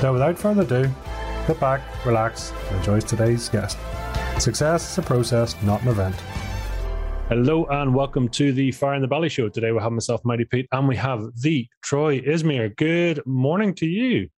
So, without further ado, sit back, relax, and enjoy today's guest. Success is a process, not an event. Hello and welcome to the Fire in the Belly show. Today we have myself, Mighty Pete, and we have the Troy Izmir. Good morning to you.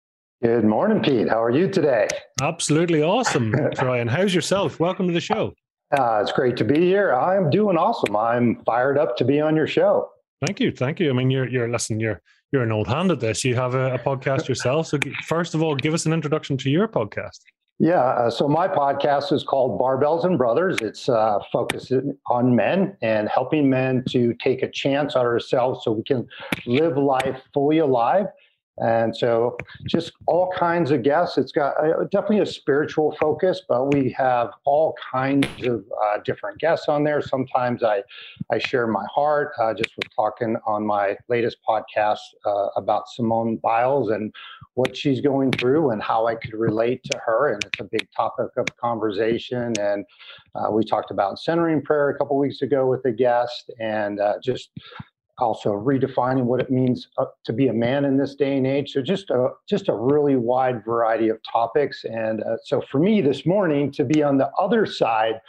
Good morning, Pete. How are you today? Absolutely awesome, Troy. And how's yourself? Welcome to the show. Uh, it's great to be here. I'm doing awesome. I'm fired up to be on your show. Thank you, thank you. I mean, you're you're listen, you're you're an old hand at this. You have a, a podcast yourself. So first of all, give us an introduction to your podcast. Yeah, uh, so my podcast is called Barbells and Brothers. It's uh, focused on men and helping men to take a chance on ourselves so we can live life fully alive and so, just all kinds of guests. It's got uh, definitely a spiritual focus, but we have all kinds of uh, different guests on there. Sometimes I, I share my heart. Uh, just was talking on my latest podcast uh, about Simone Biles and what she's going through and how I could relate to her. And it's a big topic of conversation. And uh, we talked about centering prayer a couple weeks ago with a guest, and just also redefining what it means uh, to be a man in this day and age. So just a just a really wide variety of topics. And uh, so for me this morning to be on the other side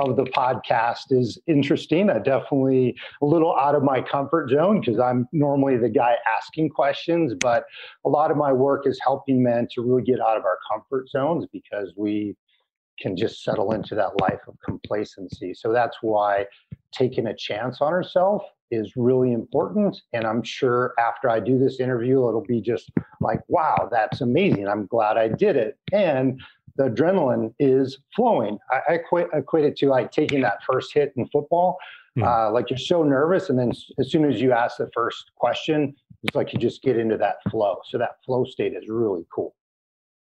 of the podcast is interesting. I definitely a little out of my comfort zone because I'm normally the guy asking questions, but a lot of my work is helping men to really get out of our comfort zones because we can just settle into that life of complacency. So that's why taking a chance on herself is really important. And I'm sure after I do this interview, it'll be just like, wow, that's amazing. I'm glad I did it. And the adrenaline is flowing. I, I equate, equate it to like taking that first hit in football. Mm. Uh, like you're so nervous. And then as soon as you ask the first question, it's like you just get into that flow. So that flow state is really cool.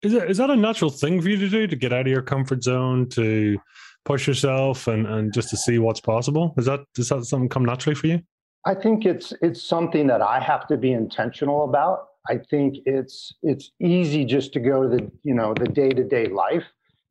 Is, it, is that a natural thing for you to do to get out of your comfort zone, to push yourself and and just to see what's possible? Is that does that something come naturally for you? I think it's it's something that I have to be intentional about. I think it's it's easy just to go to the you know the day to day life,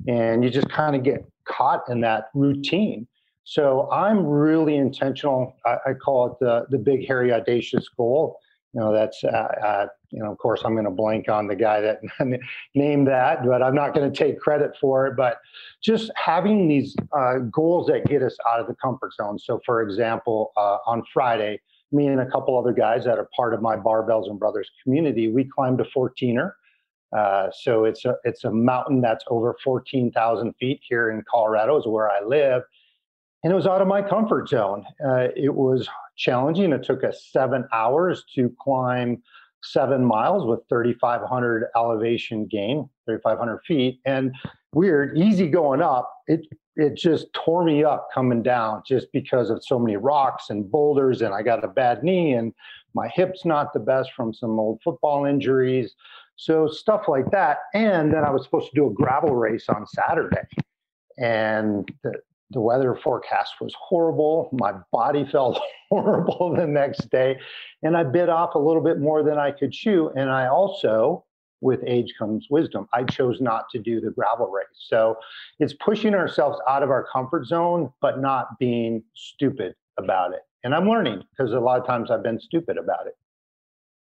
and you just kind of get caught in that routine. So I'm really intentional. I, I call it the the big hairy audacious goal you know that's uh, uh, you know of course i'm going to blank on the guy that named that but i'm not going to take credit for it but just having these uh, goals that get us out of the comfort zone so for example uh, on friday me and a couple other guys that are part of my barbells and brothers community we climbed a 14er uh, so it's a it's a mountain that's over 14,000 feet here in Colorado is where I live, and it was out of my comfort zone. Uh, it was challenging. It took us seven hours to climb seven miles with 3,500 elevation gain, 3,500 feet, and weird, easy going up. It it just tore me up coming down just because of so many rocks and boulders, and I got a bad knee, and my hip's not the best from some old football injuries. So stuff like that. And then I was supposed to do a gravel race on Saturday. And the, the weather forecast was horrible. My body felt horrible the next day. And I bit off a little bit more than I could chew. And I also, with age comes wisdom, I chose not to do the gravel race. So it's pushing ourselves out of our comfort zone, but not being stupid about it. And I'm learning because a lot of times I've been stupid about it.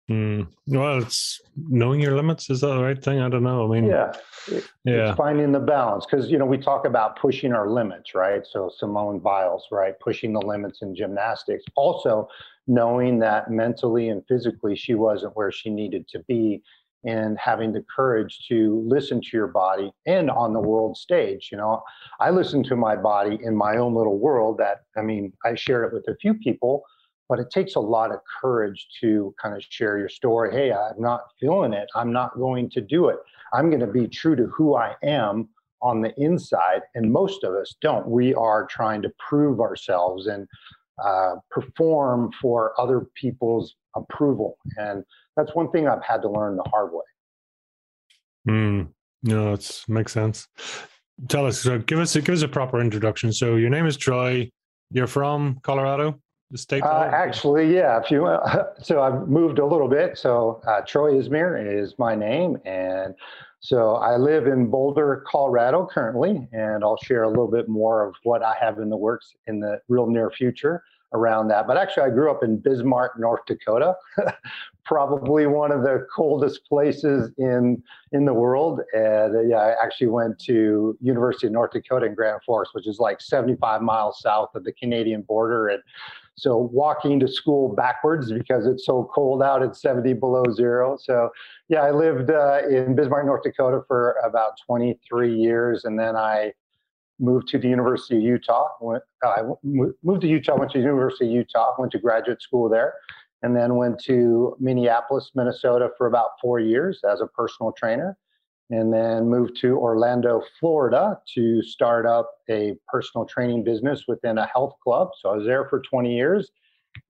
Mm, well, it's knowing your limits. Is that the right thing? I don't know. I mean, yeah, it, yeah, finding the balance because you know we talk about pushing our limits, right? So Simone Biles, right, pushing the limits in gymnastics. Also, knowing that mentally and physically she wasn't where she needed to be, and having the courage to listen to your body and on the world stage. You know, I listen to my body in my own little world. That I mean, I share it with a few people but it takes a lot of courage to kind of share your story. Hey, I'm not feeling it. I'm not going to do it. I'm going to be true to who I am on the inside. And most of us don't. We are trying to prove ourselves and uh, perform for other people's approval. And that's one thing I've had to learn the hard way. Mm, no, it makes sense. Tell us, so give us a, give us a proper introduction. So your name is Troy. You're from Colorado, the state. Uh, actually, yeah. If you uh, so, I've moved a little bit. So uh, Troy Izmir is my name, and so I live in Boulder, Colorado currently, and I'll share a little bit more of what I have in the works in the real near future around that. But actually, I grew up in Bismarck, North Dakota, probably one of the coldest places in in the world. And uh, yeah, I actually went to University of North Dakota in Grand Forks, which is like 75 miles south of the Canadian border. And so walking to school backwards because it's so cold out, it's 70 below zero. So yeah, I lived uh, in Bismarck, North Dakota for about 23 years, and then I moved to the University of Utah. Went, uh, moved to Utah, went to the University of Utah, went to graduate school there, and then went to Minneapolis, Minnesota for about four years as a personal trainer, and then moved to Orlando, Florida to start up a personal training business within a health club. So I was there for 20 years,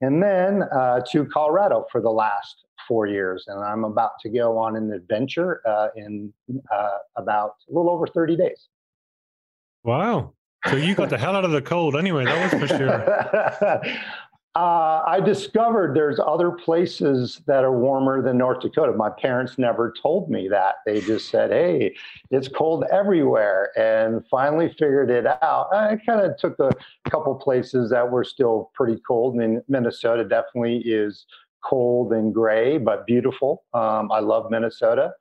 and then uh, to Colorado for the last four years. And I'm about to go on an adventure uh, in uh, about a little over 30 days. Wow. So you got the hell out of the cold anyway, that was for sure. uh, I discovered there's other places that are warmer than North Dakota. My parents never told me that. They just said, hey, it's cold everywhere. And finally figured it out. I kind of took a couple places that were still pretty cold. I mean, Minnesota definitely is cold and gray, but beautiful. Um, I love Minnesota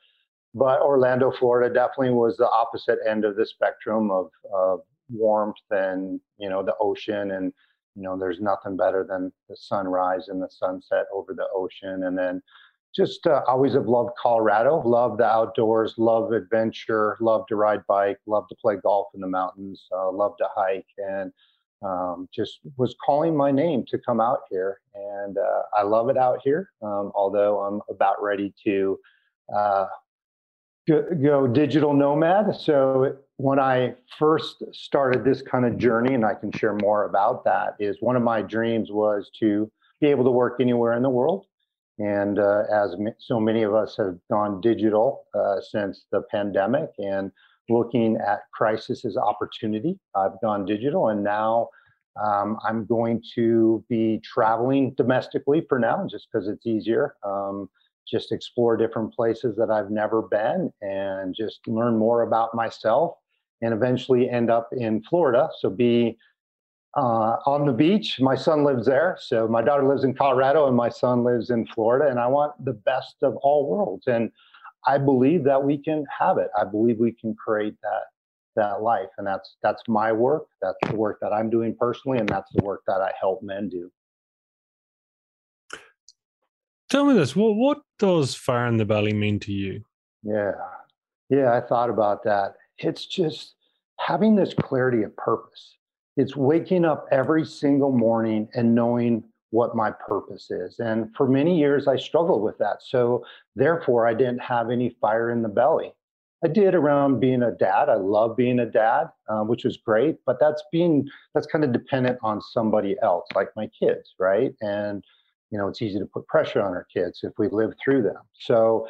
but Orlando, Florida, definitely was the opposite end of the spectrum of, of warmth and you know the ocean, and you know there's nothing better than the sunrise and the sunset over the ocean, and then just uh, always have loved Colorado, love the outdoors, love adventure, love to ride bike, love to play golf in the mountains, uh, love to hike, and um, just was calling my name to come out here. And uh, I love it out here, um, although I'm about ready to uh, go, go digital nomad. So when I first started this kind of journey, and I can share more about that, is one of my dreams was to be able to work anywhere in the world. And uh, as so many of us have gone digital uh, since the pandemic and looking at crisis as opportunity, I've gone digital. And now um, I'm going to be traveling domestically for now, just because it's easier. Um, just explore different places that I've never been and just learn more about myself and eventually end up in Florida. So be uh, on the beach. My son lives there. So my daughter lives in Colorado and my son lives in Florida. And I want the best of all worlds. And I believe that we can have it. I believe we can create that that life. And that's that's my work. That's the work that I'm doing personally, and that's the work that I help men do. Tell me this: what what does fire in the belly mean to you? Yeah, yeah, I thought about that. It's just having this clarity of purpose. It's waking up every single morning and knowing what my purpose is. And for many years, I struggled with that. So therefore, I didn't have any fire in the belly. I did around being a dad. I love being a dad, uh, which was great. But that's being that's kind of dependent on somebody else, like my kids, right? And you know, it's easy to put pressure on our kids if we live through them. So,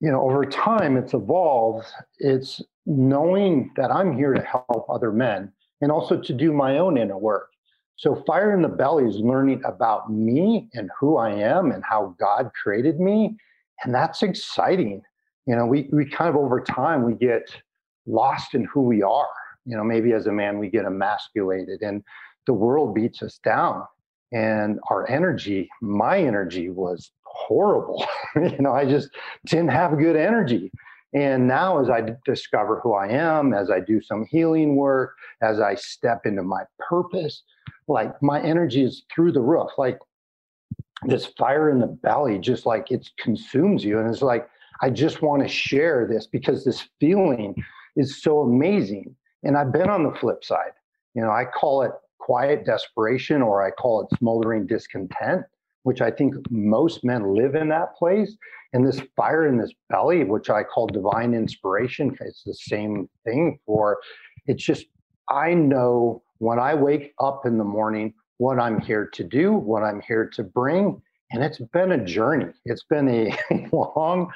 you know, over time, it's evolved. It's knowing that I'm here to help other men and also to do my own inner work. So, Fire in the Belly is learning about me and who I am and how God created me. And that's exciting. You know, we, we kind of over time, we get lost in who we are. You know, maybe as a man, we get emasculated and the world beats us down and our energy my energy was horrible you know i just didn't have good energy and now as i discover who i am as i do some healing work as i step into my purpose like my energy is through the roof. Like this fire in the belly just like it consumes you. And it's like i just want to share this because this feeling is so amazing. And i've been on the flip side. You know i call it quiet desperation, or I call it smoldering discontent, which I think most men live in that place. And this fire in this belly, which I call divine inspiration, it's the same thing for it's just, I know when I wake up in the morning what I'm here to do, what I'm here to bring. and it's been a journey. It's been a long,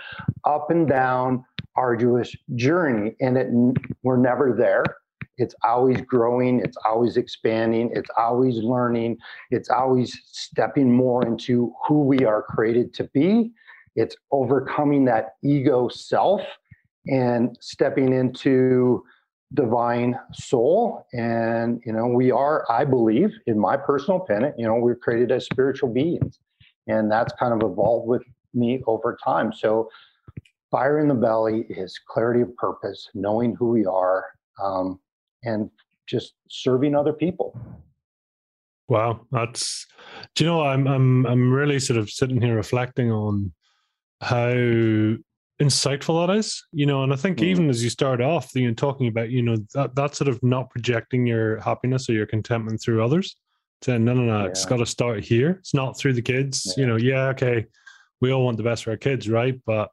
up and down, arduous journey, and it we're never there. It's always growing. It's always expanding. It's always learning. It's always stepping more into who we are created to be. It's overcoming that ego self and stepping into divine soul and you know we are i believe in my personal opinion you know we're created as spiritual beings and that's kind of evolved with me over time so fire in the belly is clarity of purpose knowing who we are um, and just serving other people wow that's do you know i'm i'm i'm really sort of sitting here reflecting on how insightful that is you know and i think mm. even as you start off you know talking about you know that that sort of not projecting your happiness or your contentment through others saying no no no yeah. it's got to start here it's not through the kids yeah. you know yeah okay we all want the best for our kids right but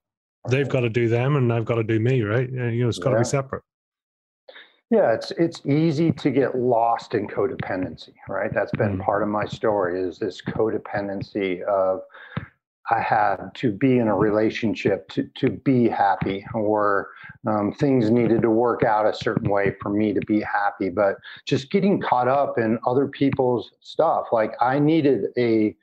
they've got to do them and i've got to do me right you know it's got yeah. to be separate yeah it's it's easy to get lost in codependency right that's been mm. part of my story is this codependency of I had to be in a relationship to, to be happy, or um, things needed to work out a certain way for me to be happy. But just getting caught up in other people's stuff, like I needed a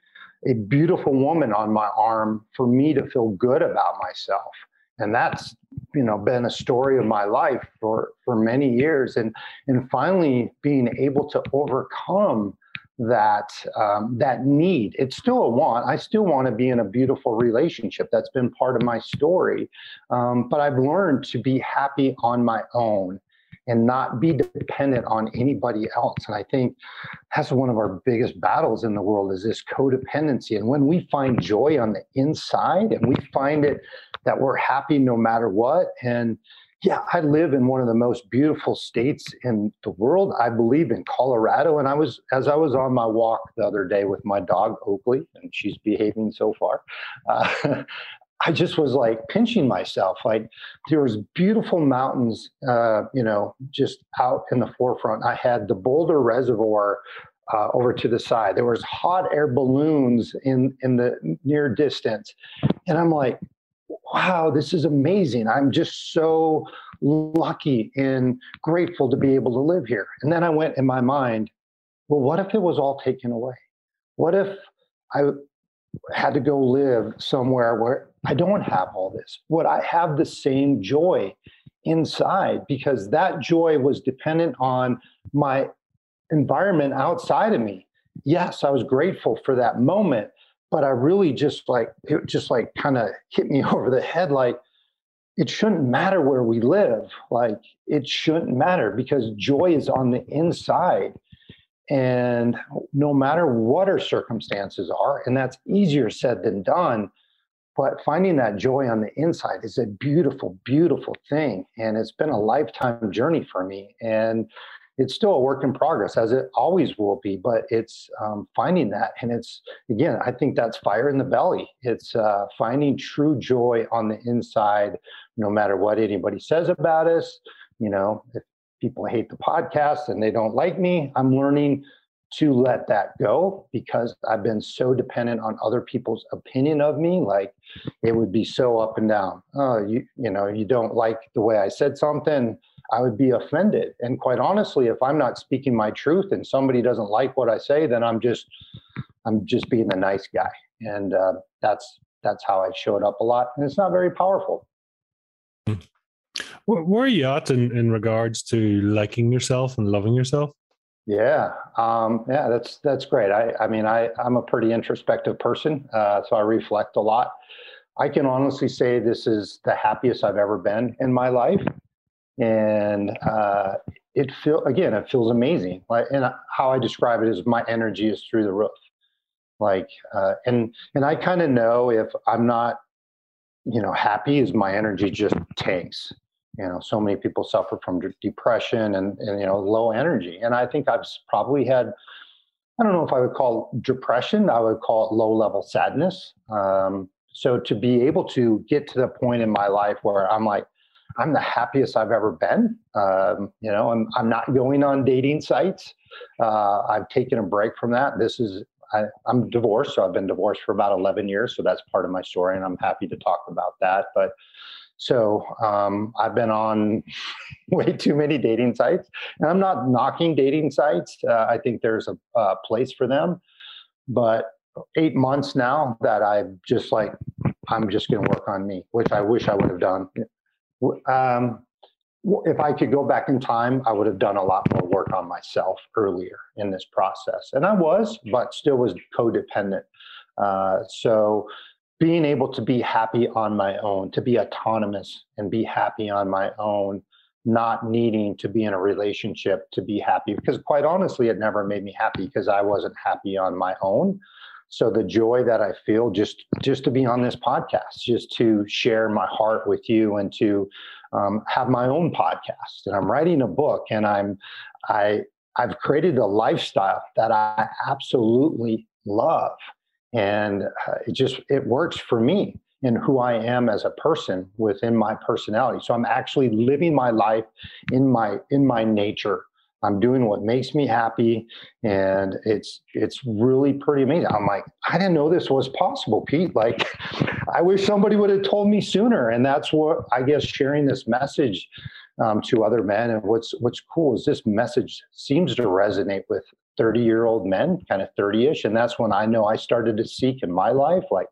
a beautiful woman on my arm for me to feel good about myself, and that's you know been a story of my life for for many years, and and finally being able to overcome that um, that need. It's still a want. I still want to be in a beautiful relationship. That's been part of my story. Um, but I've learned to be happy on my own and not be dependent on anybody else. And I think that's one of our biggest battles in the world is this codependency. And when we find joy on the inside and we find it that we're happy no matter what and yeah, I live in one of the most beautiful states in the world. I believe in Colorado. And I was, as I was on my walk the other day with my dog, Oakley, and she's behaving so far, uh, I just was like pinching myself. Like there was beautiful mountains, uh, you know, just out in the forefront. I had the Boulder Reservoir uh, over to the side. There was hot air balloons in in the near distance, and I'm like, wow, this is amazing. I'm just so lucky and grateful to be able to live here. And then I went in my mind, well, what if it was all taken away? What if I had to go live somewhere where I don't have all this? Would I have the same joy inside? Because that joy was dependent on my environment outside of me. Yes, I was grateful for that moment, but I really just like it just like kind of hit me over the head like it shouldn't matter where we live like it shouldn't matter because joy is on the inside. And no matter what our circumstances are and that's easier said than done but finding that joy on the inside is a beautiful beautiful thing. And it's been a lifetime journey for me. And it's still a work in progress as it always will be but it's um, finding that and it's again i think that's fire in the belly it's uh, finding true joy on the inside no matter what anybody says about us you know if people hate the podcast and they don't like me i'm learning to let that go because I've been so dependent on other people's opinion of me. Like it would be so up and down. Oh, you you know, you don't like the way I said something. I would be offended. And quite honestly, if I'm not speaking my truth and somebody doesn't like what I say, then I'm just I'm just being a nice guy. And uh, that's that's how I showed up a lot. And it's not very powerful. Where, where are you at in, in regards to liking yourself and loving yourself? Yeah, um, yeah, that's that's great. I, I mean, I I'm a pretty introspective person, uh, so I reflect a lot. I can honestly say this is the happiest I've ever been in my life and uh, it feel again it feels amazing. Like and how i describe it is my energy is through the roof. Like uh, and and i kind of know if i'm not you know happy is my energy just tanks. You know so many people suffer from depression and, and you know low energy. And i think i've probably had i don't know if i would call depression i would call it low level sadness. Um, so to be able to get to the point in my life where i'm like I'm the happiest I've ever been. Um, you know, I'm, I'm not going on dating sites. Uh, I've taken a break from that. This is, I, I'm divorced, so I've been divorced for about 11 years. So that's part of my story, and I'm happy to talk about that. But so um, I've been on way too many dating sites, and I'm not knocking dating sites. Uh, I think there's a, a place for them, but eight months now that I've just like I'm just going to work on me, which I wish I would have done. Um, if I could go back in time, I would have done a lot more work on myself earlier in this process, and I was, but still was codependent. Uh, so being able to be happy on my own, to be autonomous and be happy on my own, not needing to be in a relationship to be happy. Because quite honestly, it never made me happy because I wasn't happy on my own. So the joy that I feel just just to be on this podcast, just to share my heart with you, and to um, have my own podcast, and I'm writing a book, and I'm I I've created a lifestyle that I absolutely love and uh, it just it works for me and who I am as a person within my personality. So I'm actually living my life in my in my nature. I'm doing what makes me happy, and it's it's really pretty amazing. I'm like, I didn't know this was possible, Pete. Like, I wish somebody would have told me sooner. And that's what I guess sharing this message um, to other men. And what's what's cool is this message seems to resonate with 30 year old men, kind of 30 ish. And that's when I know I started to seek in my life, like,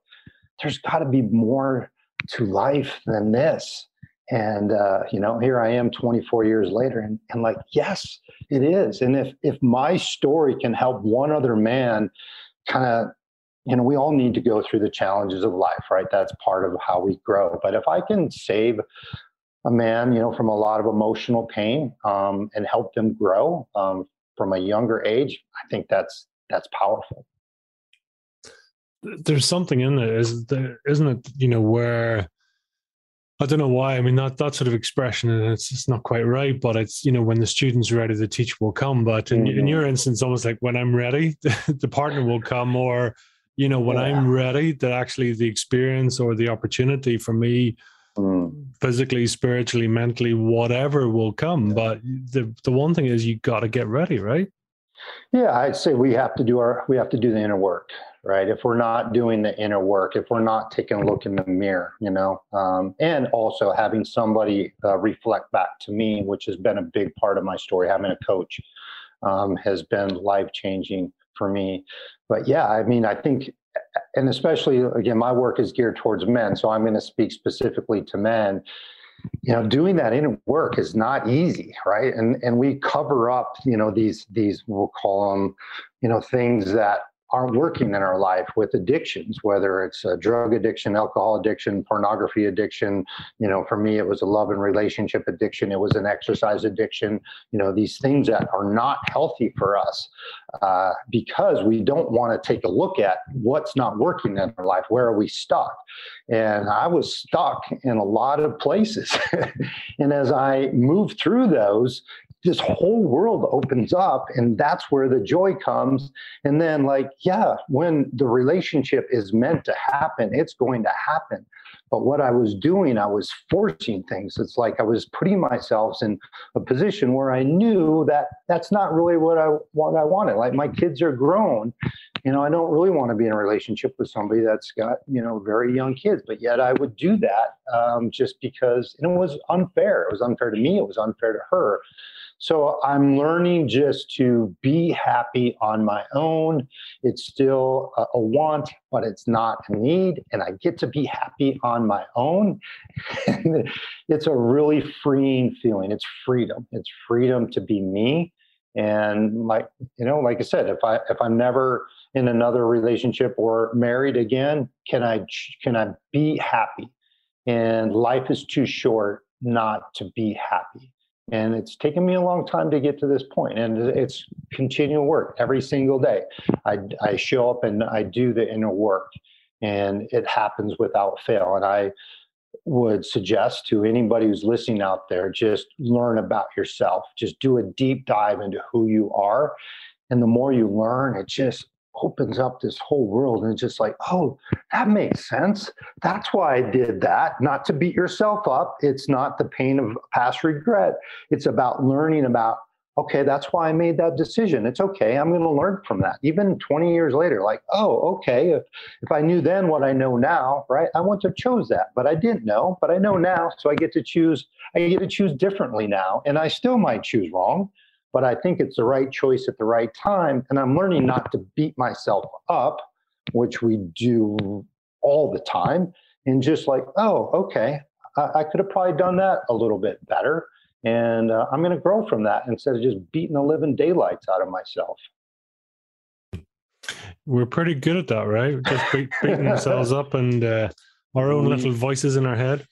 there's got to be more to life than this. And, uh, you know, here I am 24 years later and, and like, yes, it is. And if, if my story can help one other man kind of, you know, we all need to go through the challenges of life, right? That's part of how we grow. But if I can save a man, you know, from a lot of emotional pain um, and help them grow um, from a younger age, I think that's that's powerful. There's something in there, is there, isn't it? You know, where I don't know why. I mean, that that sort of expression, and it's, it's not quite right, but it's you know, when the student's are ready, the teacher will come. But in, mm-hmm. in your instance, almost like when I'm ready, the, the partner will come, or you know, when yeah. I'm ready, that actually the experience or the opportunity for me mm. physically, spiritually, mentally, whatever will come. Yeah. But the the one thing is you got to get ready, right? Yeah, I'd say we have to do our we have to do the inner work, right? If we're not doing the inner work, if we're not taking a look in the mirror, you know, um, and also having somebody uh, reflect back to me, which has been a big part of my story. Having a coach um, has been life changing for me. But yeah, I mean, I think and especially again, my work is geared towards men, so I'm going to speak specifically to men. You know, doing that inner work is not easy, right? And and we cover up, you know, these these we'll call them, you know, things that aren't working in our life with addictions, whether it's a drug addiction, alcohol addiction, pornography addiction. You know, for me, it was a love and relationship addiction. It was an exercise addiction. You know, these things that are not healthy for us uh, because we don't want to take a look at what's not working in our life. Where are we stuck? And I was stuck in a lot of places. and as I moved through those, this whole world opens up and that's where the joy comes. And then like yeah when the relationship is meant to happen it's going to happen. But what i was doing i was forcing things. It's like i was putting myself in a position where i knew that that's not really what i what i wanted. Like my kids are grown. You know i don't really want to be in a relationship with somebody that's got you know very young kids. But yet i would do that um, just because and it was unfair. It was unfair to me. It was unfair to her so I'm learning just to be happy on my own. It's still a, a, want, but it's not a need. And I get to be happy on my own. it's a really freeing feeling. It's freedom. It's freedom to be me. And like, you know, like I said, if I if I'm never in another relationship or married again, can I can I be happy? And life is too short not to be happy. And it's taken me a long time to get to this point, and it's continual work every single day. I, I show up and I do the inner work, and it happens without fail. And I would suggest to anybody who's listening out there just learn about yourself, just do a deep dive into who you are. And the more you learn, it just opens up this whole world and it's just like oh that makes sense that's why i did that not to beat yourself up it's not the pain of past regret it's about learning about okay, that's why I made that decision. It's okay. I'm going to learn from that. Even 20 years later, like, oh, okay, if, if I knew then what I know now, right, I wouldn't have chose that, but I didn't know, but I know now. So I get to choose, I get to choose differently now. And I still might choose wrong, but I think it's the right choice at the right time. And I'm learning not to beat myself up, which we do all the time. And just like, oh, okay, I, I could have probably done that a little bit better and uh, I'm going to grow from that instead of just beating the living daylights out of myself. We're pretty good at that, right? Just beat, beating ourselves up and uh, our own little voices in our head.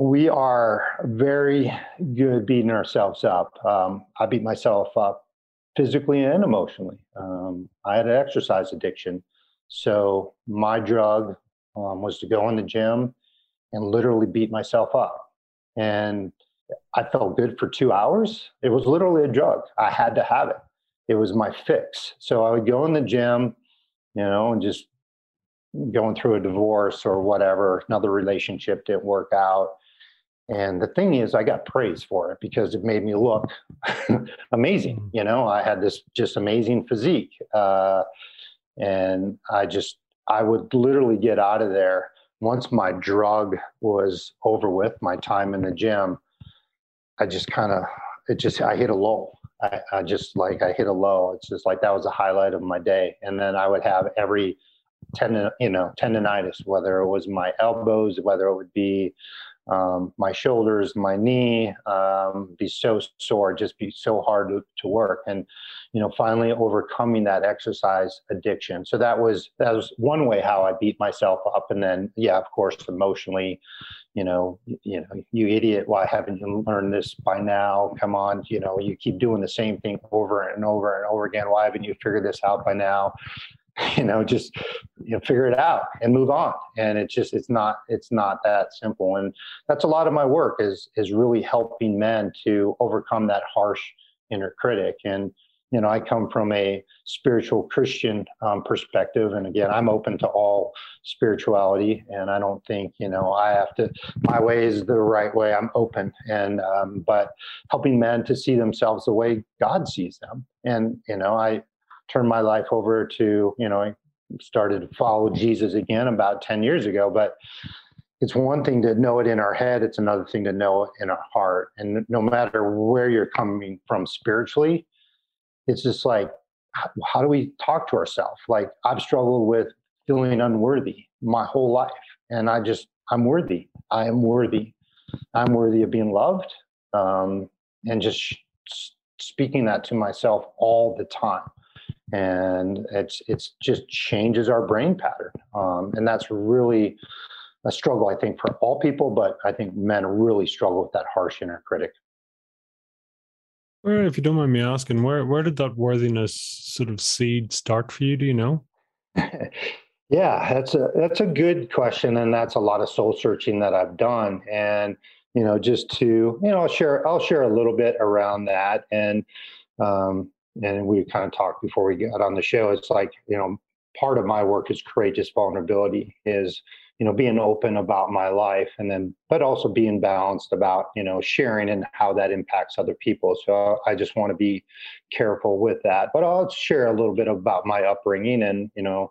We are very good beating ourselves up. Um, I beat myself up physically and emotionally. Um, I had an exercise addiction. So my drug um, was to go in the gym and literally beat myself up. And I felt good for two hours. It was literally a drug. I had to have it. It was my fix. So I would go in the gym, you know, and just going through a divorce or whatever, another relationship didn't work out. And the thing is, I got praise for it because it made me look amazing. Mm-hmm. You know, I had this just amazing physique. Uh, and I just, I would literally get out of there once my drug was over with, my time in the gym I just kind of, it just, I hit a low. I, I just like, I hit a low. It's just like that was a highlight of my day. And then I would have every tendon, you know, tendonitis, whether it was my elbows, whether it would be um, my shoulders, my knee, um, be so sore, just be so hard to, to work. And, you know, finally overcoming that exercise addiction. So that was, that was one way how I beat myself up. And then, yeah, of course, emotionally, you know, you know, you idiot, why haven't you learned this by now? Come on, you know, you keep doing the same thing over and over and over again. Why haven't you figured this out by now? You know, just you know, figure it out and move on. And it's just it's not it's not that simple. And that's a lot of my work is is really helping men to overcome that harsh inner critic. And you know, I come from a spiritual Christian um, perspective, and again, I'm open to all spirituality, and I don't think you know I have to. My way is the right way. I'm open, and um, but helping men to see themselves the way God sees them, and you know, I turned my life over to you know, I started to follow Jesus again about ten years ago, but it's one thing to know it in our head it's another thing to know it in our heart and no matter where you're coming from spiritually it's just like how do we talk to ourselves like i've struggled with feeling unworthy my whole life and i just i'm worthy i am worthy i'm worthy of being loved um, and just sh- speaking that to myself all the time and it's it's just changes our brain pattern um, and that's really a struggle i think for all people but i think men really struggle with that harsh inner critic where, if you don't mind me asking, where where did that worthiness sort of seed start for you? Do you know? yeah, that's a that's a good question, and that's a lot of soul searching that I've done. And you know, just to you know, I'll share I'll share a little bit around that, and um, and we kind of talked before we got on the show. It's like you know, part of my work is courageous vulnerability. Is you know being open about my life and then but also being balanced about you know sharing and how that impacts other people so i just want to be careful with that but i'll share a little bit about my upbringing and you know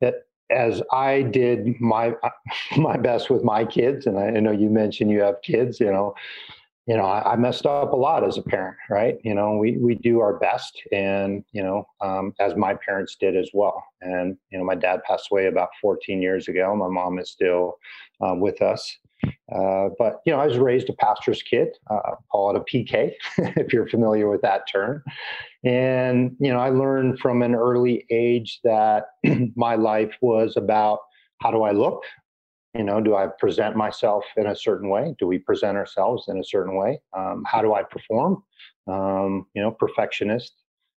that as i did my my best with my kids and i know you mentioned you have kids you know you know, I, I, messed up a lot as a parent, right? You know, we we do our best, and you know, um, as my parents did as well. And you know, my dad passed away about 14 years ago. My mom is still uh, with us, uh, but you know, I was raised a pastor's kid. Uh, call it a PK, if you're familiar with that term. And you know, I learned from an early age that my life was about how do I look you know do i present myself in a certain way? Do we present ourselves in a certain way? Um, how do i perform? Um, you know perfectionist.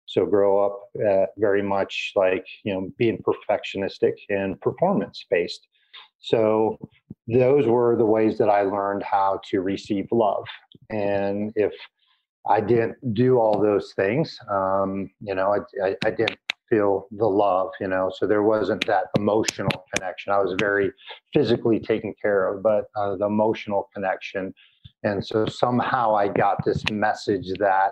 So grow up uh, very much like you know being perfectionistic and performance based so those were the ways that i learned how to receive love. And if i didn't do all those things um, you know I, I, I didn't feel the love, you know. So there wasn't that emotional connection. I was very physically taken care of, but uh, the emotional connection. And so somehow I got this message that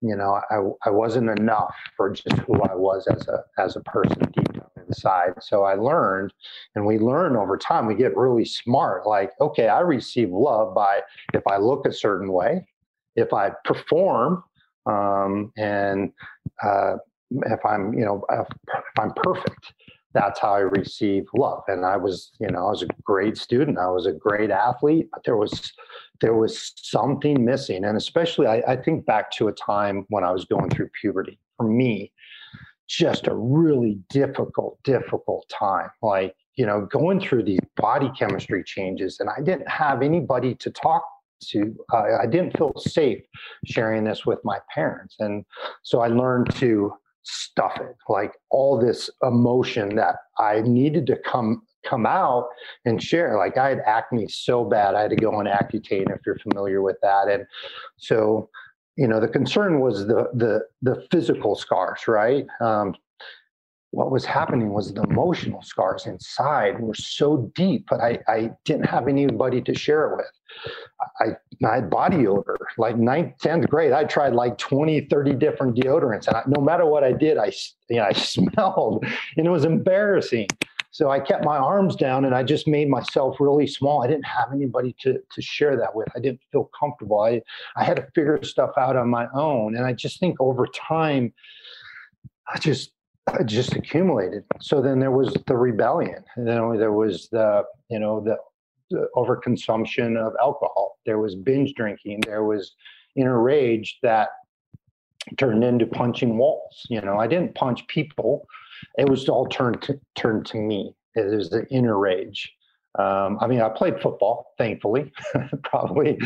you know, I, I wasn't enough for just who I was as a as a person deep down inside. So I learned, and we learn over time. We get really smart. Like, okay, I receive love by if I look a certain way, if I perform, um, and uh, if I'm, you know, if, I'm perfect that's how I receive love. And I was, you know, I was a great student. I was a great athlete, but there was there was something missing. And especially I, I think back to a time when I was going through puberty. For me, just a really difficult, difficult time. Like, you know, going through these body chemistry changes, and I didn't have anybody to talk to. Uh, I didn't feel safe sharing this with my parents. And so I learned to stuff it like all this emotion that i needed to come come out and share. Like i had acne so bad i had to go on accutane if you're familiar with that. And so you know the concern was the the the physical scars right? Um, what was happening was the emotional scars inside were so deep, but I, I didn't have anybody to share it with. I, I had body odor, like ninth, 10th grade. I tried like 20, 30 different deodorants. And I, no matter what I did, I, you know, I smelled and it was embarrassing. So I kept my arms down and I just made myself really small. I didn't have anybody to, to share that with. I didn't feel comfortable. I, I had to figure stuff out on my own. And I just think over time, I just just accumulated. So then there was the rebellion. Then there was the, you know, the, the overconsumption of alcohol. There was binge drinking. There was inner rage that turned into punching walls. You know, I didn't punch people. It was all turned to, turned to me. It was the inner rage. Um, I mean, I played football, thankfully, probably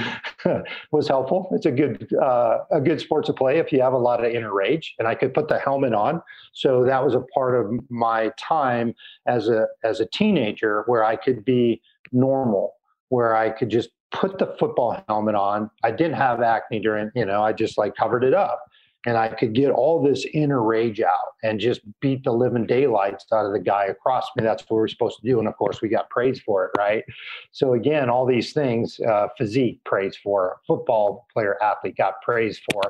was helpful. It's a good uh, a good sport to play if you have a lot of inner rage, and I could put the helmet on. So that was a part of my time as a as a teenager where I could be normal, where I could just put the football helmet on. I didn't have acne during, you know, I just like covered it up and I could get all this inner rage out and just beat the living daylights out of the guy across me. That's what we're supposed to do. And of course, we got praise for it, right? So, again, all these things uh, physique, praise for, football player, athlete got praise for.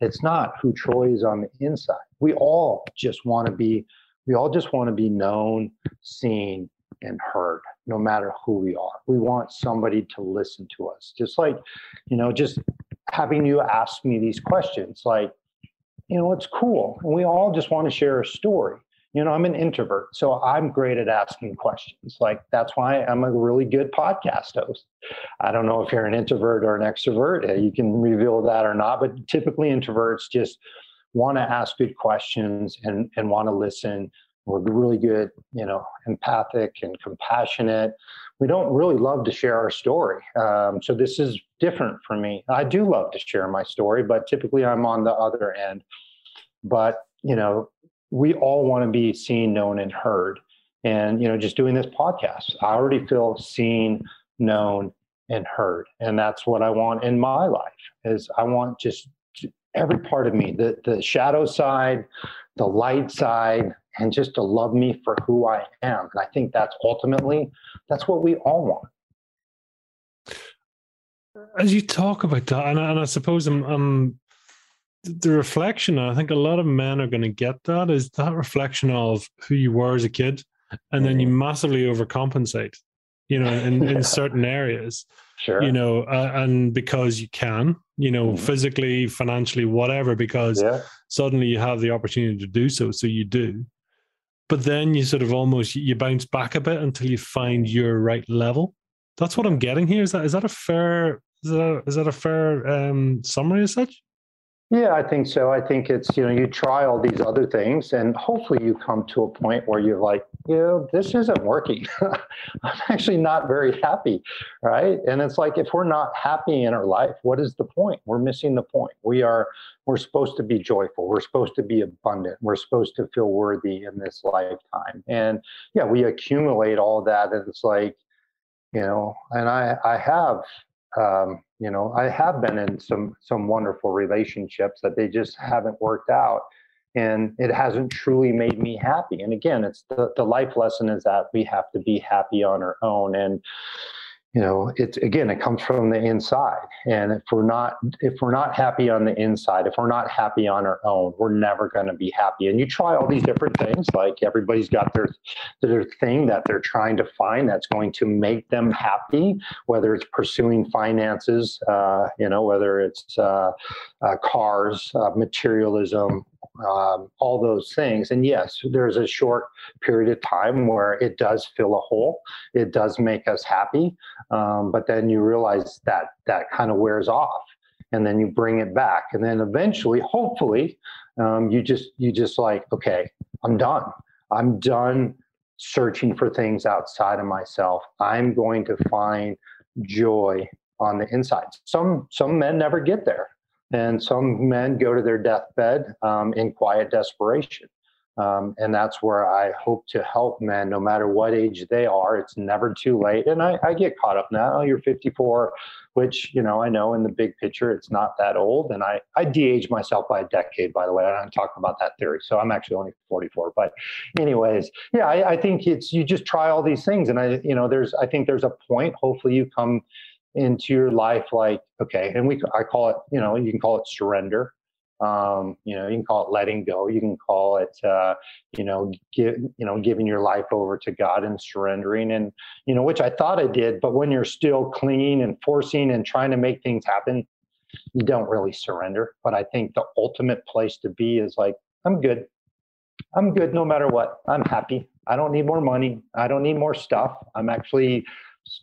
It's not who Troy is on the inside. We all just want to be, we all just want to be known, seen, and heard no matter who we are. We want somebody to listen to us. Just like, you know, just having you ask me these questions like, you know, it's cool. And we all just want to share a story. You know, I'm an introvert, so I'm great at asking questions. Like, that's why I'm a really good podcast host. I don't know if you're an introvert or an extrovert. Uh, you can reveal that or not, but typically introverts just want to ask good questions and, and want to listen. We're really good, you know, empathic and compassionate. We don't really love to share our story. Um, so this is different for me. I do love to share my story, but typically I'm on the other end. But, you know, we all want to be seen, known, and heard. And, you know, just doing this podcast, I already feel seen, known, and heard. And that's what I want in my life is I want just every part of me, the, the shadow side, the light side, and just to love me for who I am. And I think that's ultimately, that's what we all want as you talk about that, and, and I suppose I'm, I'm, the reflection. I think a lot of men are going to get that is that reflection of who you were as a kid, and then you mm-hmm. massively overcompensate. You know, in, in certain areas. Sure. You know, uh, and because you can, you know, mm-hmm. physically, financially, whatever, because yeah. suddenly you have the opportunity to do so, so you do. But then you sort of almost you bounce back a bit until you find your right level. That's what I'm getting here. Is that is that a fair is that a, is that a fair um, summary as such? Yeah, I think so. I think it's, you know, you try all these other things and hopefully you come to a point where you're like, you know, this isn't working. I'm actually not very happy. Right. And it's like, if we're not happy in our life, what is the point? We're missing the point. We are, we're supposed to be joyful. We're supposed to be abundant. We're supposed to feel worthy in this lifetime. And yeah, we accumulate all that. And it's like, you know, and I, I have um, you know, I have been in some some wonderful relationships that they just haven't worked out, and it hasn't truly made me happy. And again, it's the the life lesson is that we have to be happy on our own. And you know it's again it comes from the inside. And if we're not if we're not happy on the inside if we're not happy on our own we're never going to be happy. And you try all these different things like everybody's got their their thing that they're trying to find that's going to make them happy whether it's pursuing finances uh, you know whether it's uh, uh, cars uh, materialism um, all those things. And yes, there's a short period of time where it does fill a hole. It does make us happy, um, but then you realize that that kind of wears off, and then you bring it back, and then eventually, hopefully, um, you just you just like, okay, I'm done. I'm done searching for things outside of myself. I'm going to find joy on the inside. Some some men never get there and some men go to their deathbed um, in quiet desperation. Um, and that's where I hope to help men, no matter what age they are. It's never too late. And I, I get caught up now. Oh, you're 54, which, you know, I know in the big picture, it's not that old. And I, I de-age myself by a decade, by the way. I don't talk about that theory. So I'm actually only 44. But anyways, yeah, I, I think it's, you just try all these things. And I, you know, there's, I think there's a point, hopefully you come into your life like okay and we i call it you know you can call it surrender. Um, you know you can call it letting go. You can call it uh, you know give you know giving your life over to god and surrendering and you know which i thought i did but when you're still clinging and forcing and trying to make things happen you don't really surrender. But i think the ultimate place to be is like i'm good. I'm good no matter what. I'm happy. I don't need more money. I don't need more stuff. I'm actually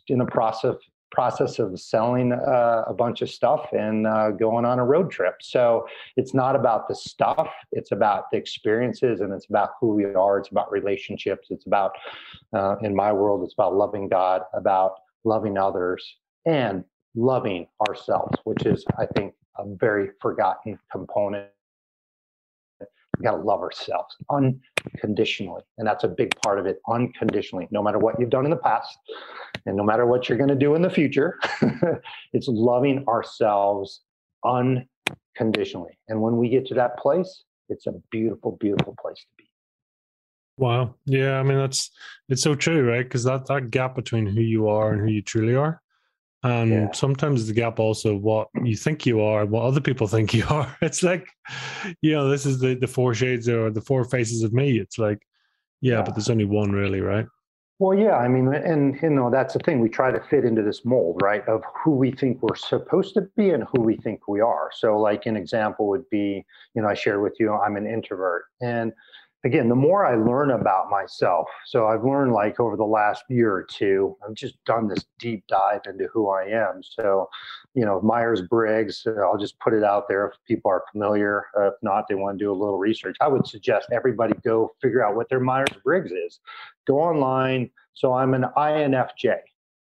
in the process process of selling uh, a bunch of stuff and uh, going on a road trip. So it's not about the stuff, it's about the experiences and it's about who we are. It's about relationships. It's about, uh, in my world, it's about loving God, about loving others, and loving ourselves, which is, I think, a very forgotten component we got to love ourselves unconditionally. And that's a big part of it unconditionally, no matter what you've done in the past and no matter what you're going to do in the future. it's loving ourselves unconditionally. And when we get to that place, it's a beautiful, beautiful place to be. Wow. Yeah. I mean, that's, it's so true, right? Because that, that gap between who you are and who you truly are and yeah. sometimes the gap also what you think you are and what other people think you are. It's like you know this is the the four shades or the four faces of me. It's like yeah, yeah. but there's only one really right? Well yeah i mean and you know that's the thing. We try to fit into this mold right of who we think we're supposed to be and who we think we are. So like an example would be you know i shared with you i'm an introvert. And again, the more I learn about myself, so I've learned like over the last year or two, I've just done this deep dive into who I am. So, you know, Myers Briggs, uh, I'll just put it out there if people are familiar. Uh, if not, they want to do a little research. I would suggest everybody go figure out what their Myers Briggs is. Go online. So I'm an INFJ.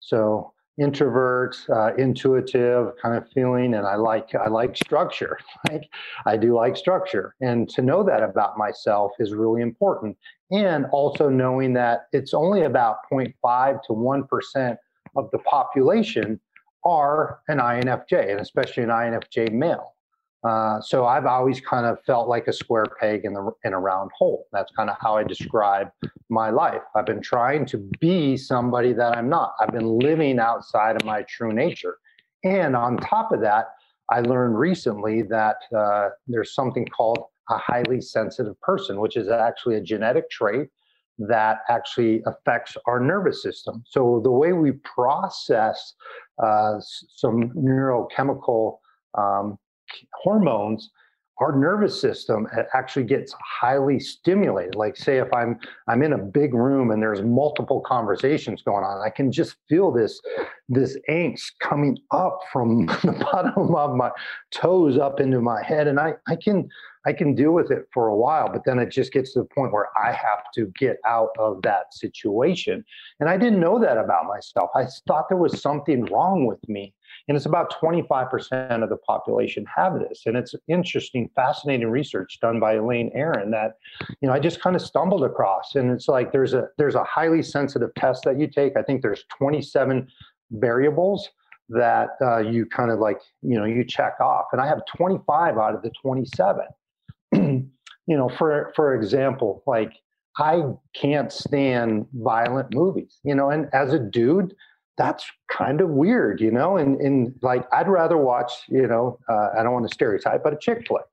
So introvert, uh, intuitive kind of feeling, and I like I like structure. Like I do like structure, and to know that about myself is really important. And also knowing that it's only about 0.5 to 1 percent of the population are an INFJ, and especially an INFJ male. Uh, so I've always kind of felt like a square peg in the in a round hole. That's kind of how I describe my life. I've been trying to be somebody that I'm not. I've been living outside of my true nature. And on top of that, I learned recently that uh, there's something called a highly sensitive person, which is actually a genetic trait that actually affects our nervous system. So the way we process uh, some neurochemical um, hormones our nervous system uh, actually gets highly stimulated. Like say if i'm i'm in a big room and there's multiple conversations going on i can just feel this this angst coming up from the bottom of my toes up into my head and i i can i can deal with it for a while but then it just gets to the point where i have to get out of that situation. And i didn't know that about myself. I thought there was something wrong with me and it's about 25% of the population have this. And it's interesting, fascinating research done by Elaine Aron that, you know, I just kind of stumbled across. And it's like there's a there's a highly sensitive test that you take. I think there's 27 variables that uh, you kind of like, you know, you check off. And I have 25 out of the 27. you know, for for example, like I can't stand violent movies, you know, and as a dude, that's kind of weird, you know. And and like I'd rather watch, you know, uh, I don't want to stereotype, but a chick flick.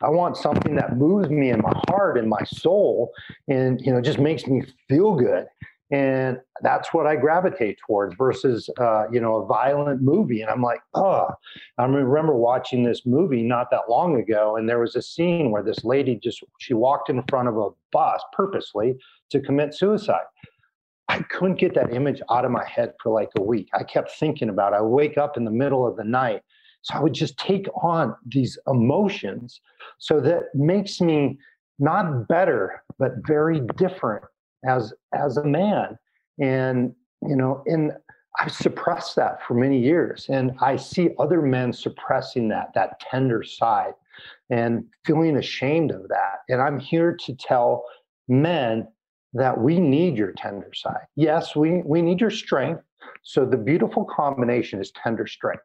I want something that moves me in my heart and my soul, and you know, just makes me feel good. And that's what I gravitate towards versus, uh, you know, a violent movie. And I'm like, oh, I remember watching this movie not that long ago, and there was a scene where this lady just she walked in front of a bus purposely to commit suicide. I couldn't get that image out of my head for like a week. I kept thinking about it. I wake up in the middle of the night. So I would just take on these emotions. So that makes me not better, but very different as as a man. And you know, and I've suppressed that for many years. And I see other men suppressing that, that tender side and feeling ashamed of that. And I'm here to tell men that we need your tender side. Yes, we, we need your strength. So the beautiful combination is tender strength,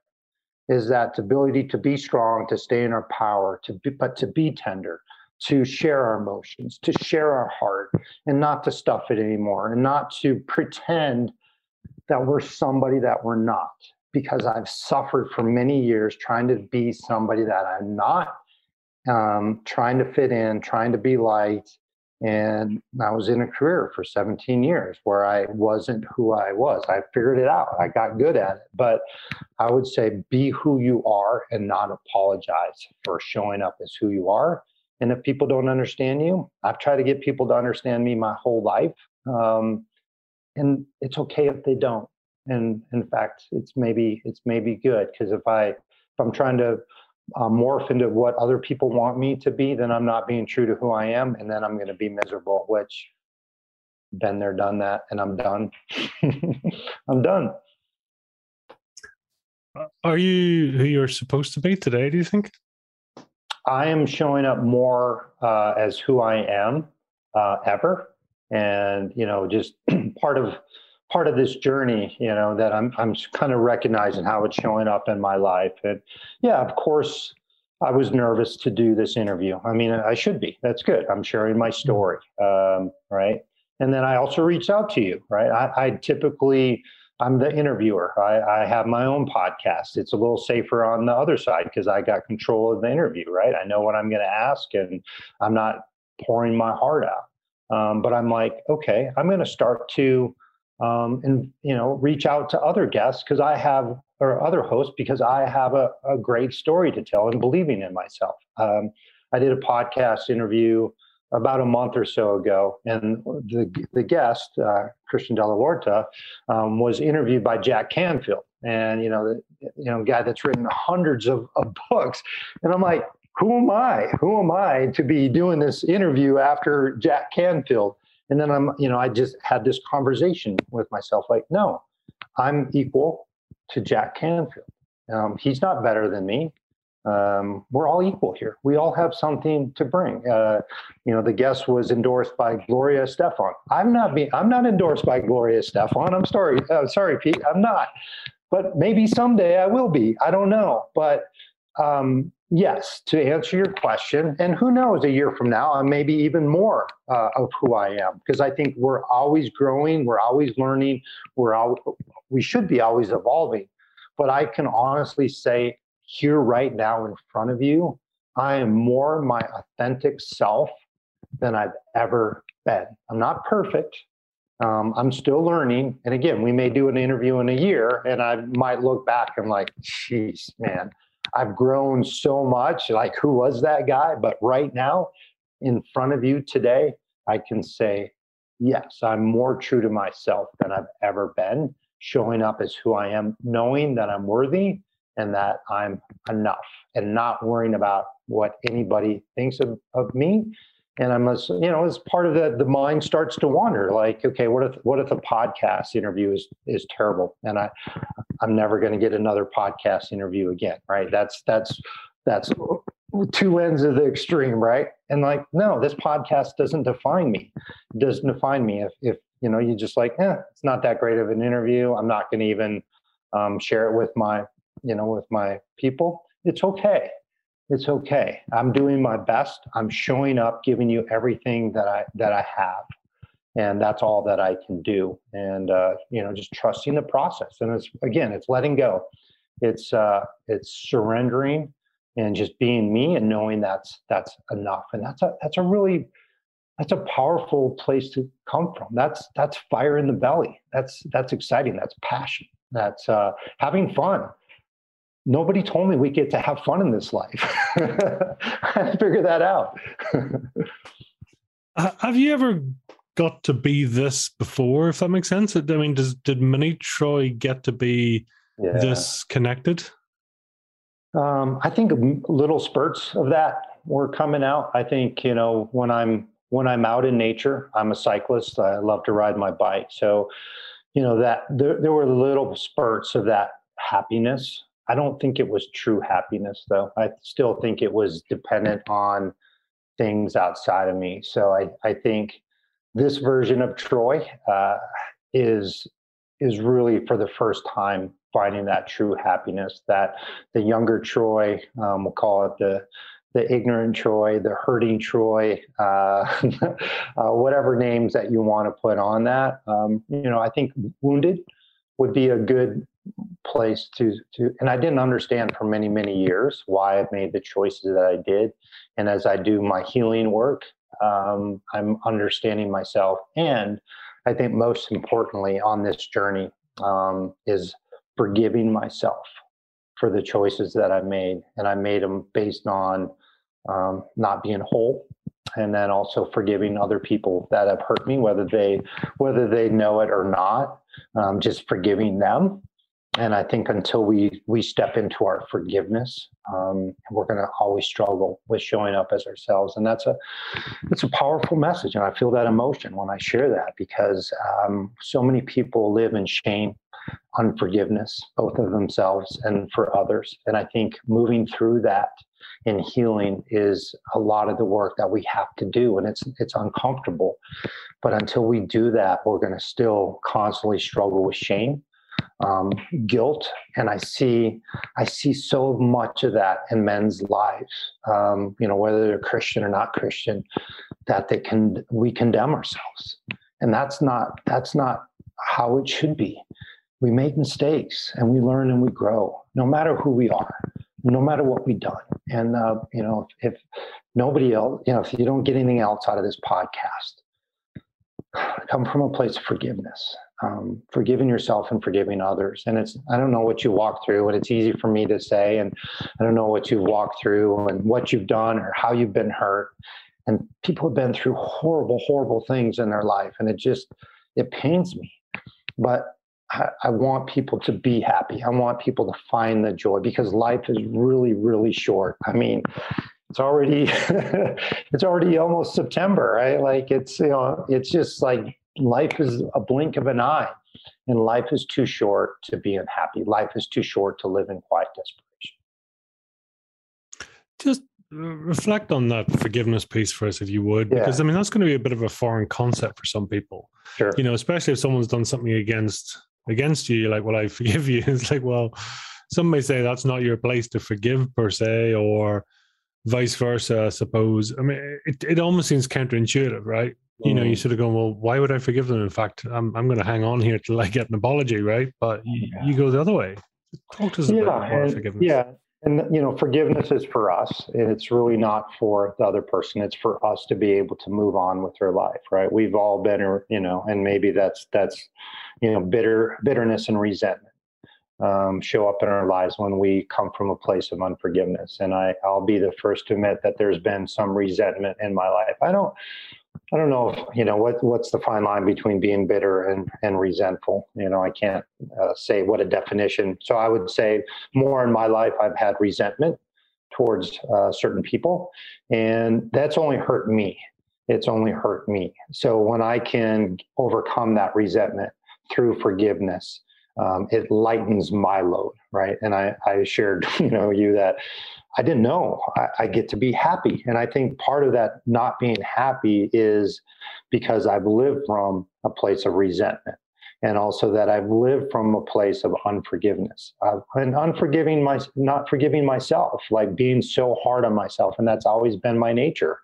is that ability to be strong, to stay in our power, to be, but to be tender, to share our emotions, to share our heart, and not to stuff it anymore, and not to pretend that we're somebody that we're not. Because I've suffered for many years trying to be somebody that I'm not, um, trying to fit in, trying to be liked, and I was in a career for 17 years where I wasn't who I was. I figured it out. I got good at it. But I would say be who you are and not apologize for showing up as who you are. And if people don't understand you, I've tried to get people to understand me my whole life. Um, and it's okay if they don't. And in fact, it's maybe it's maybe good because if I if I'm trying to uh, morph into what other people want me to be, then I'm not being true to who I am, and then I'm going to be miserable. Which, been there, done that, and I'm done. I'm done. Uh, are you who you're supposed to be today? Do you think? I am showing up more uh, as who I am uh, ever, and you know, just part of part of this journey, you know, that I'm I'm kind of recognizing how it's showing up in my life. And yeah, of course, I was nervous to do this interview. I mean, I should be. That's good. I'm sharing my story, um, right? And then I also reached out to you, right? I, I typically I'm the interviewer. I, I, have my own podcast. It's a little safer on the other side because I got control of the interview, right? I know what I'm going to ask, and I'm not pouring my heart out. Um, but I'm like, okay, I'm going to start to um, and you know reach out to other guests because I have or other hosts because I have a, a great story to tell and believing in myself. Um, I did a podcast interview about a month or so ago, and the the guest uh, Christian de la Huerta um, was interviewed by Jack Canfield, and you know the you know guy that's written hundreds of, of books, and I'm like, who am I? Who am I to be doing this interview after Jack Canfield? And then I'm, you know, I just had this conversation with myself like, no, I'm equal to Jack Canfield. Um, he's not better than me. Um, we're all equal here. We all have something to bring. Uh, you know, the guest was endorsed by Gloria Estefan. I'm not being, I'm not endorsed by Gloria Estefan. I'm sorry, uh, sorry, Pete. I'm not. But maybe someday I will be. I don't know. But um, yes, to answer your question, and who knows, a year from now, I'm maybe even more uh, of who I am because I think we're always growing, we're always learning, we're all, we should be always evolving. But I can honestly say, here right now in front of you, I am more my authentic self than I've ever been. I'm not perfect. Um, I'm still learning. And again, we may do an interview in a year and I might look back and like, geez, man, I've grown so much. Like, who was that guy? But right now, in front of you today, I can say, yes, I'm more true to myself than I've ever been, showing up as who I am, knowing that I'm worthy and that I'm enough, and not worrying about what anybody thinks of, of me and I'm, you know, as part of that, the mind starts to wander. Like, okay, what if what if a podcast interview is is terrible, and I, I'm never going to get another podcast interview again, right? That's that's that's two ends of the extreme, right? And like, no, this podcast doesn't define me. It doesn't define me. If if you know, you just like, eh, it's not that great of an interview. I'm not going to even um, share it with my, you know, with my people. It's okay it's okay. I'm doing my best. I'm showing up, giving you everything that I that I have. and that's all that I can do. And uh, you know, just trusting the process. And it's again, it's letting go. It's uh, it's surrendering and just being me and knowing that's that's enough. And that's a that's a really that's a powerful place to come from. That's that's fire in the belly. That's that's exciting. That's passion. That's uh, having fun. Nobody told me we get to have fun in this life. I figured that out. have you ever got to be this before? If that makes sense. I mean, does did Mini Troy get to be yeah. this connected? Um, I think little spurts of that were coming out. I think you know when I'm when I'm out in nature, I'm a cyclist. I love to ride my bike. So, you know, that there, there were little spurts of that happiness. I don't think it was true happiness, though. I still think it was dependent on things outside of me. So I, I think this version of Troy uh, is is really for the first time finding that true happiness. That the younger Troy, um, we'll call it the the ignorant Troy, the hurting Troy, uh, uh, whatever names that you want to put on that. Um, you know, I think wounded would be a good place to to. And I didn't understand for many many years why I made the choices that I did. And as I do my healing work, um, I'm understanding myself. And I think most importantly on this journey um, is forgiving myself for the choices that I made, and I made them based on um, not being whole, and then also forgiving other people that have hurt me, whether they whether they know it or not. Um, just forgiving them, and I think until we we step into our forgiveness, um, we're going to always struggle with showing up as ourselves, and that's a it's a powerful message, and I feel that emotion when I share that because um, so many people live in shame unforgiveness, both of themselves and for others. And I think moving through that in healing is a lot of the work that we have to do, and it's it's uncomfortable. But until we do that, we're going to still constantly struggle with shame, um, guilt, and I see I see so much of that in men's lives. Um, you know, whether they're Christian or not Christian, that they can we condemn ourselves, and that's not that's not how it should be. We make mistakes and we learn and we grow no matter who we are no matter what we've done. And uh, you know if, if nobody else you know if you don't get anything else out of this podcast come from a place of forgiveness um, forgiving yourself and forgiving others and it's i don't know what you walk through and it's easy for me to say and i don't know what you've walked through and what you've done or how you've been hurt and people have been through horrible horrible things in their life and it just it pains me but I, I want people to be happy. I want people to find the joy because life is really, really short. I mean, it's already it's already almost September, right? Like it's you know, it's just like life is a blink of an eye. And life is too short to be unhappy. Life is too short to live in quiet desperation. Just uh, reflect on that forgiveness piece for us if you would yeah. because i mean that's going to be a bit of a foreign concept for some people sure you know especially if someone's done something against against you, you're like, well, I forgive you. It's like, well, some may say that's not your place to forgive per se, or vice versa, I suppose. I mean, it, it almost seems counterintuitive, right? You know, you mm. sort of go, well, why would I forgive them? In fact, I'm, I'm going to hang on here till I get an apology, right? But you, yeah. you go the other way. Talk to us yeah, about and, forgiveness. Yeah. And, you know, forgiveness is for us. And it's really not for the other person. It's for us to be able to move on with their life, right? We've all been, you know, and maybe that's, that's, you know bitter bitterness and resentment um, show up in our lives when we come from a place of unforgiveness and I, i'll be the first to admit that there's been some resentment in my life i don't i don't know if, you know what what's the fine line between being bitter and and resentful? You know i can't uh, say what a definition so i would say more in my life i've had resentment towards uh, certain people and that's only hurt me. It's only hurt me. So when i can overcome that resentment through forgiveness, um, it lightens my load, right? And I, I shared, you know, you that I didn't know I, I, get to be happy, and I think part of that not being happy is because I've lived from a place of resentment, and also that I've lived from a place of unforgiveness uh, and unforgiving my, not forgiving myself, like being so hard on myself, and that's always been my nature.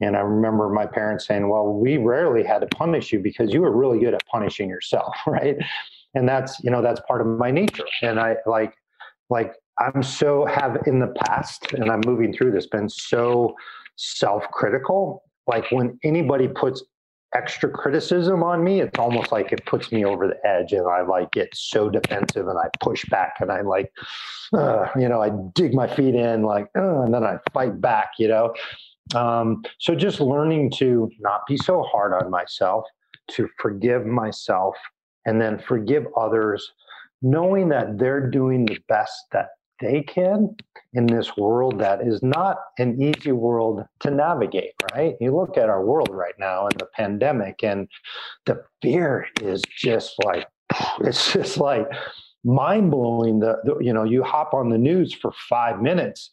And I remember my parents saying, Well, we rarely had to punish you because you were really good at punishing yourself, right? And that's, you know, that's part of my nature. And I like, like, I'm so have in the past, and I'm moving through this, been so self critical. Like when anybody puts extra criticism on me, it's almost like it puts me over the edge and I like get so defensive and I push back and I like, uh, you know, I dig my feet in like, uh, and then I fight back, you know. Um, so just learning to not be so hard on myself, to forgive myself, and then forgive others, knowing that they're doing the best that they can in this world that is not an easy world to navigate, right? You look at our world right now and the pandemic, and the fear is just like, it's just like mind blowing. The, the, you know, you hop on the news for five minutes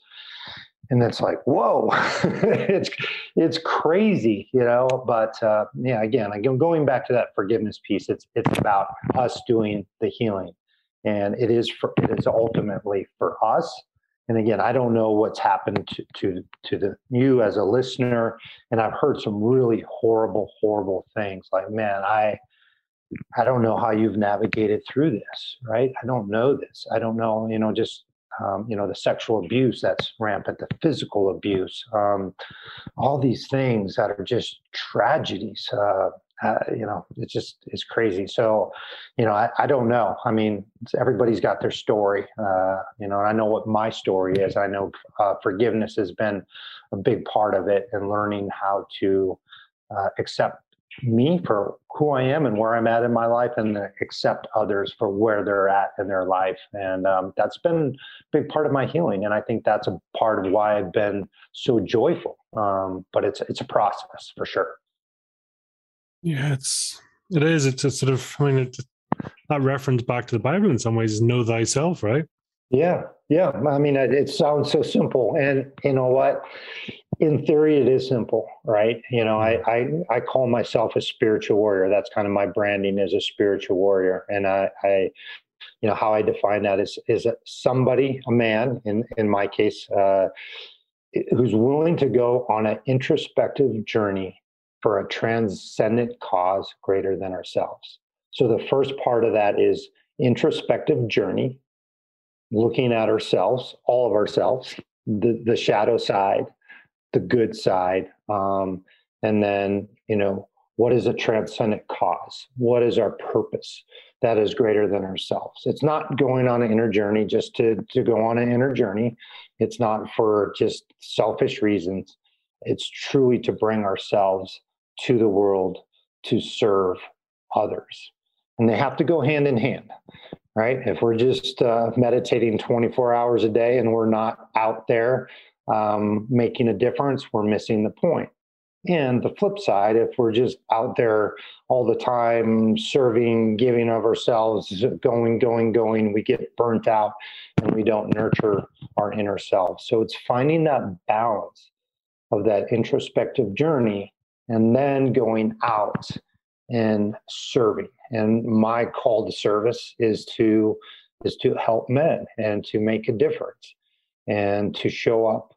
and it's like whoa it's it's crazy you know but uh, yeah again going back to that forgiveness piece it's it's about us doing the healing and it is for it is ultimately for us. And again i don't know what's happened to to to the you as a listener. And i've heard some really horrible horrible things like man i i don't know how you've navigated through this right? I don't know this. I don't know you know just um, you know the sexual abuse that's rampant the physical abuse um, all these things that are just tragedies uh, uh, you know, it's just it's crazy. So, you know, I, I don't know. I mean, everybody's got their story. Uh, you know, and I know what my story is. I know uh, forgiveness has been a big part of it, and learning how to uh, accept me for who I am and where I'm at in my life, and accept others for where they're at in their life. And um, that's been a big part of my healing. And I think that's a part of why I've been so joyful. Um, but it's it's a process for sure. Yeah, it's it is. It's a sort of. I mean, it, that reference back to the Bible in some ways is know thyself, right? Yeah, yeah. I mean, it, it sounds so simple, and you know what? In theory, it is simple, right? You know, I, I I call myself a spiritual warrior. That's kind of my branding as a spiritual warrior, and I, I you know, how I define that is is somebody, a man, in in my case, uh, who's willing to go on an introspective journey for a transcendent cause greater than ourselves. So the first part of that is introspective journey, looking at ourselves, all of ourselves, the, the shadow side, the good side, um, and then, you know, what is a transcendent cause? What is our purpose that is greater than ourselves? It's not going on an inner journey just to, to go on an inner journey. It's not for just selfish reasons. It's truly to bring ourselves to the world to serve others. And they have to go hand in hand, right? If we're just uh, meditating 24 hours a day and we're not out there um, making a difference, we're missing the point. And the flip side, if we're just out there all the time serving, giving of ourselves, going, going, going, we get burnt out and we don't nurture our inner self. So it's finding that balance of that introspective journey and then going out and serving. And my call to service is to is to help men and to make a difference and to show up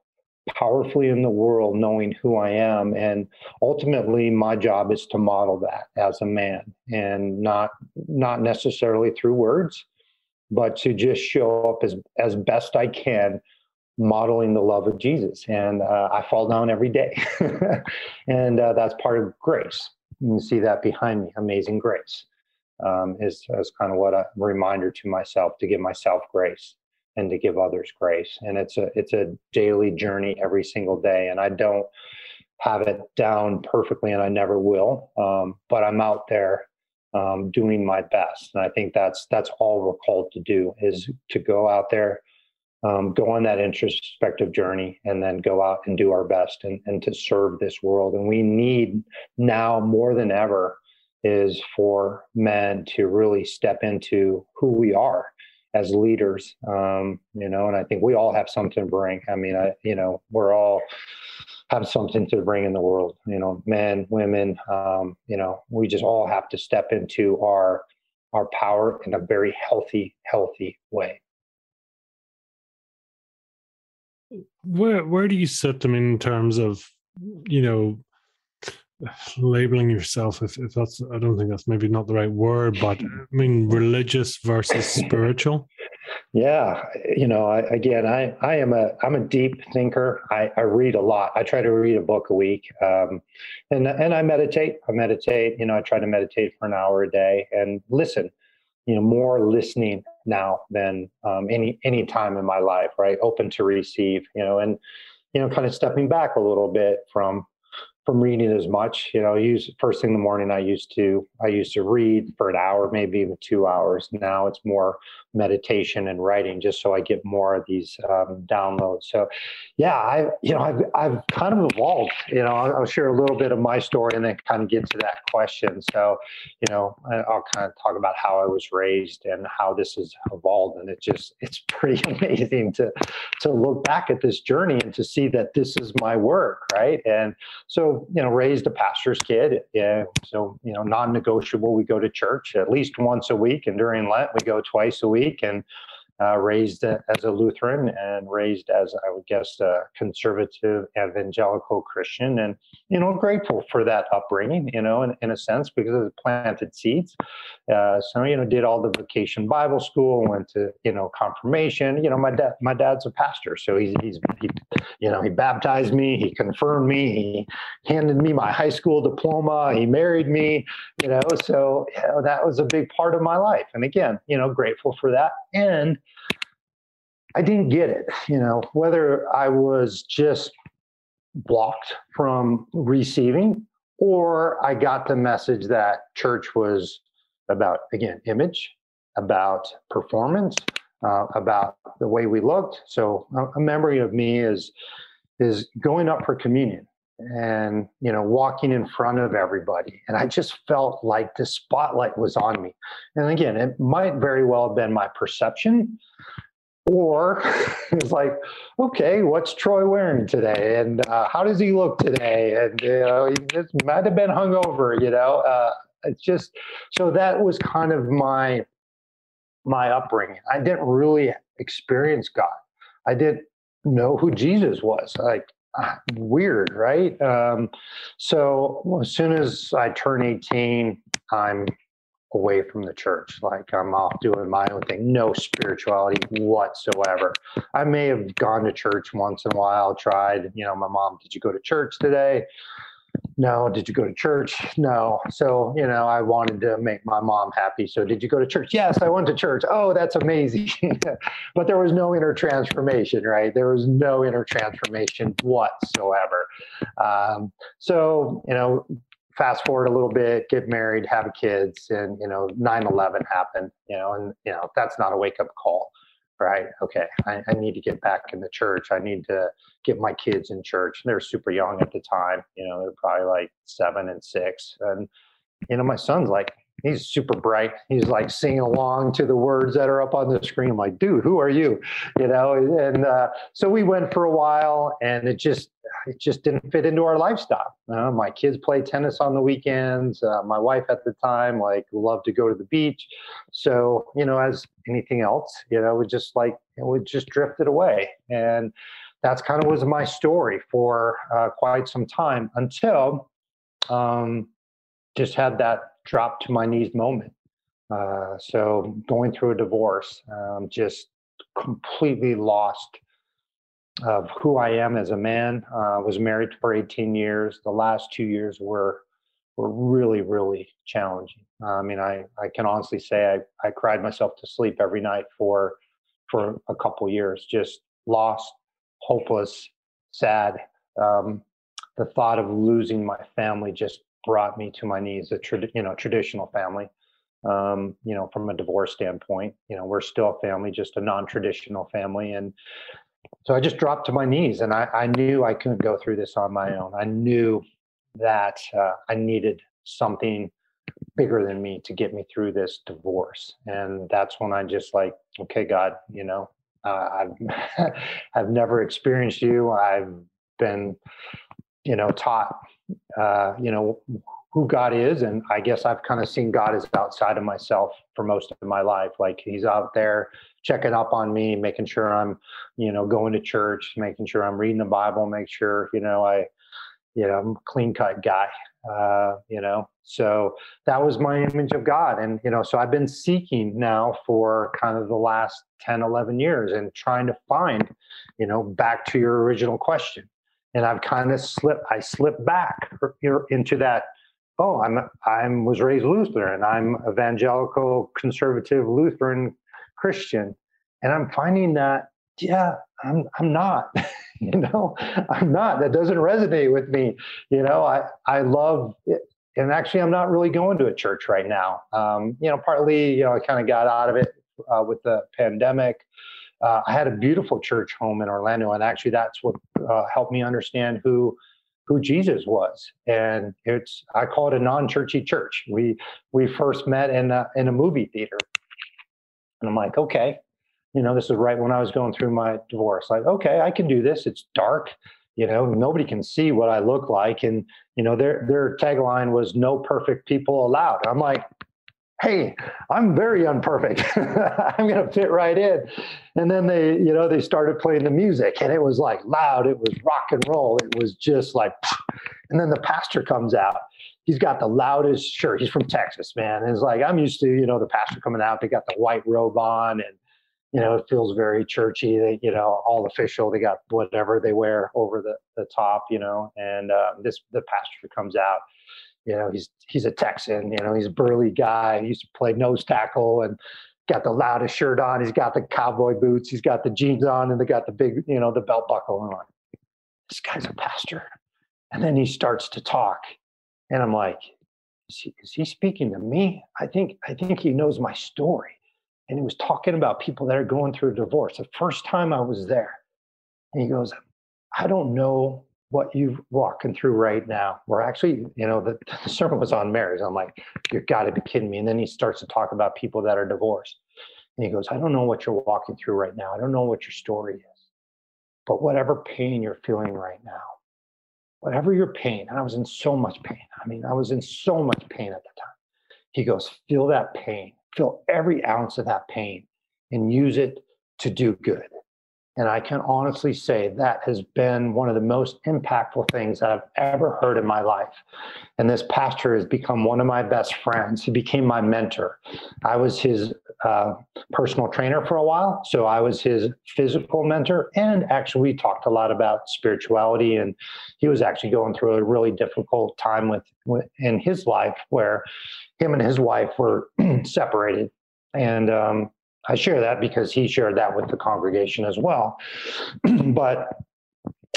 powerfully in the world knowing who I am and ultimately my job is to model that as a man and not not necessarily through words but to just show up as as best I can modeling the love of Jesus. And uh, I fall down every day. and uh, that's part of grace. You see that behind me, amazing grace, um, is, is kind of what a reminder to myself to give myself grace and to give others grace. And it's a it's a daily journey every single day. And I don't have it down perfectly, and I never will. Um, but I'm out there um, doing my best, and I think that's that's all we're called to do is to go out there um, go on that introspective journey and then go out and do our best and, and to serve this world. And we need now more than ever is for men to really step into who we are as leaders. Um, you know, and I think we all have something to bring. I mean, I, you know, we're all have something to bring in the world, you know, men, women, um, you know, we just all have to step into our, our power in a very healthy, healthy way. Where where do you sit them in terms of you know, labeling yourself? If, if that's i don't think that's maybe not the right word but i mean religious versus spiritual? Yeah you know I, again i i am a i'm a deep thinker. I i read a lot. I try to read a book a week um and and i meditate. I meditate you know i try to meditate for an hour a day and listen you know more listening now than um, any any time in my life right? Open to receive you know and you know kind of stepping back a little bit from from reading as much. You know, use first thing in the morning. I used to I used to read for an hour, maybe even two hours. Now it's more meditation and writing, just so I get more of these um, downloads. So, yeah, I you know I've I've kind of evolved. You know, I'll, I'll, share a little bit of my story and then kind of get to that question. So, you know, I'll kind of talk about how I was raised and how this has evolved, and it just it's pretty amazing to to look back at this journey and to see that this is my work, right? And so you know, raised a pastor's kid. Yeah, so you know, non-negotiable. We go to church at least once a week, and during Lent we go twice a week. And uh, raised as a Lutheran and raised as, I would guess, a conservative evangelical Christian. And, you know, grateful for that upbringing, you know, in, in a sense, because it planted seeds. Uh, so, you know, did all the vacation Bible school, went to, you know, confirmation. You know, my dad, my dad's a pastor. So he's, he's, he, you know, he baptized me, he confirmed me, he handed me my high school diploma, he married me, you know, so you know, that was a big part of my life. And again, you know, grateful for that. And I didn't get it, you know, whether I was just blocked from receiving or I got the message that church was about, again, image, about performance, uh, about the way we looked. So a, a memory of me is is going up for communion and you know walking in front of everybody and i just felt like the spotlight was on me and again it might very well have been my perception or it's like, okay, what's Troy wearing today? And uh, how does he look today? And you know, he might have been hungover, you know. Uh, it's just so that was kind of my my upbringing. I didn't really experience God. I didn't know who Jesus was. Like weird, right? Um, so as soon as I turn 18, I'm away from the church. Like I'm off doing my own thing, no spirituality whatsoever. I may have gone to church once in a while, tried, you know, my mom, did you go to church today? No. Did you go to church? No. So, you know, I wanted to make my mom happy. So, did you go to church? Yes, I went to church. Oh, that's amazing. but there was no inner transformation, right? There was no inner transformation whatsoever. Um, so, you know, fast forward a little bit, get married, have kids, and you know, 9-11 happened, you know, and you know, that's not a wake-up call, right? Okay, I, I, need to get back in the church. I need to get my kids in church. And they're super young at the time, you know, they're probably like seven and six. And, you know, my son's like, he's super bright. He's like singing along to the words that are up on the screen. I'm like, dude, who are you? You know, and uh, so we went for a while, and it just it just didn't fit into our lifestyle. Uh, my kids play tennis on the weekends. Uh, my wife at the time like loved to go to the beach. So you know, as anything else, you know, we just like we just drifted away, and that's kind of was my story for uh, quite some time until um, just had that drop to my knees moment. Uh, so going through a divorce, um, just completely lost of who I am as a man. Uh, was married for 18 years. The last two years were were really, really challenging. Uh, I mean, I, I can honestly say I, I cried myself to sleep every night for for a couple years, just lost, hopeless, sad. Um, the thought of losing my family just brought me to my knees. A trad- you know traditional family, um, you know, from a divorce standpoint, you know, we're still a family, just a non-traditional family, and so I just dropped to my knees, and I, I knew I couldn't go through this on my own. I knew that uh, I needed something bigger than me to get me through this divorce, and that's when I just like, okay, God, you know, uh, I've I've never experienced you. I've been, you know, taught uh, you know, who God is. And I guess I've kind of seen God as outside of myself for most of my life. Like he's out there checking up on me, making sure I'm, you know, going to church, making sure I'm reading the Bible, make sure, you know, I, you know, I'm a clean cut guy, uh, you know. So that was my image of God. And, you know, so I've been seeking now for kind of the last 10, 11 years and trying to find, you know, back to your original question. And I've kind of slipped, I slipped back into that. Oh, I'm, I'm was raised Lutheran. I'm evangelical, conservative Lutheran Christian. And I'm finding that, yeah, I'm, I'm not. you know i'm not that doesn't resonate with me you know i i love it. and actually i'm not really going to a church right now um, you know partly you know i kind of got out of it uh, with the pandemic uh, i had a beautiful church home in orlando and actually that's what uh, helped me understand who who jesus was and it's i call it a non-churchy church we we first met in a, in a movie theater and i'm like okay you know, this is right when I was going through my divorce. Like, okay, I can do this. It's dark. You know, nobody can see what I look like. And, you know, their their tagline was no perfect people allowed. I'm like, hey, I'm very unperfect. I'm gonna fit right in. And then they, you know, they started playing the music and it was like loud, it was rock and roll. It was just like and then the pastor comes out he's got the loudest shirt. He's from Texas, man. And it's like I'm used to, you know, the pastor coming out. They got the white robe on, and you know, it feels very churchy. They, you know, all official. They got whatever they wear over the, the top, you know. And uh, this the pastor comes out. You know, he's he's a Texan. You know, he's a burly guy. He used to play nose tackle and got the loudest shirt on. He's got the cowboy boots. He's got the jeans on, and they got the big, you know, the belt buckle on. This guy's a pastor. And then he starts to talk, and I'm like, is he, is he speaking to me? I think I think he knows my story and he was talking about people that are going through a divorce. The first time I was there, and he goes, I don't know what you're walking through right now. We're actually, you know, the, the sermon was on marriage. I'm like, you've got to be kidding me. And then he starts to talk about people that are divorced. And he goes, I don't know what you're walking through right now. I don't know what your story is. But whatever pain you're feeling right now, whatever your pain, and I was in so much pain. I mean, I was in so much pain at the time. He goes, feel that pain feel every ounce of that pain and use it to do good. And I can honestly say that has been one of the most impactful things that I've ever heard in my life. And this pastor has become one of my best friends. He became my mentor. I was his uh, personal trainer for a while. So I was his physical mentor. And actually, we talked a lot about spirituality. And he was actually going through a really difficult time with, with in his life where him and his wife were separated. And um, I share that because he shared that with the congregation as well. but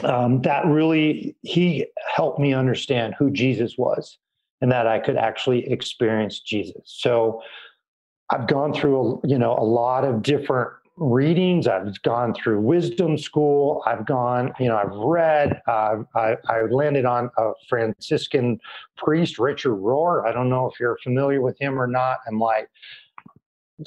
um, that really, he helped me understand who Jesus was and that I could actually experience Jesus. So I've gone through, a, you know, a lot of different readings. I've gone through wisdom school. I've gone, you know, I've read. Uh, I, I, landed on a Franciscan priest, Richard Rohr. I don't know if you're familiar with him or not. I'm like,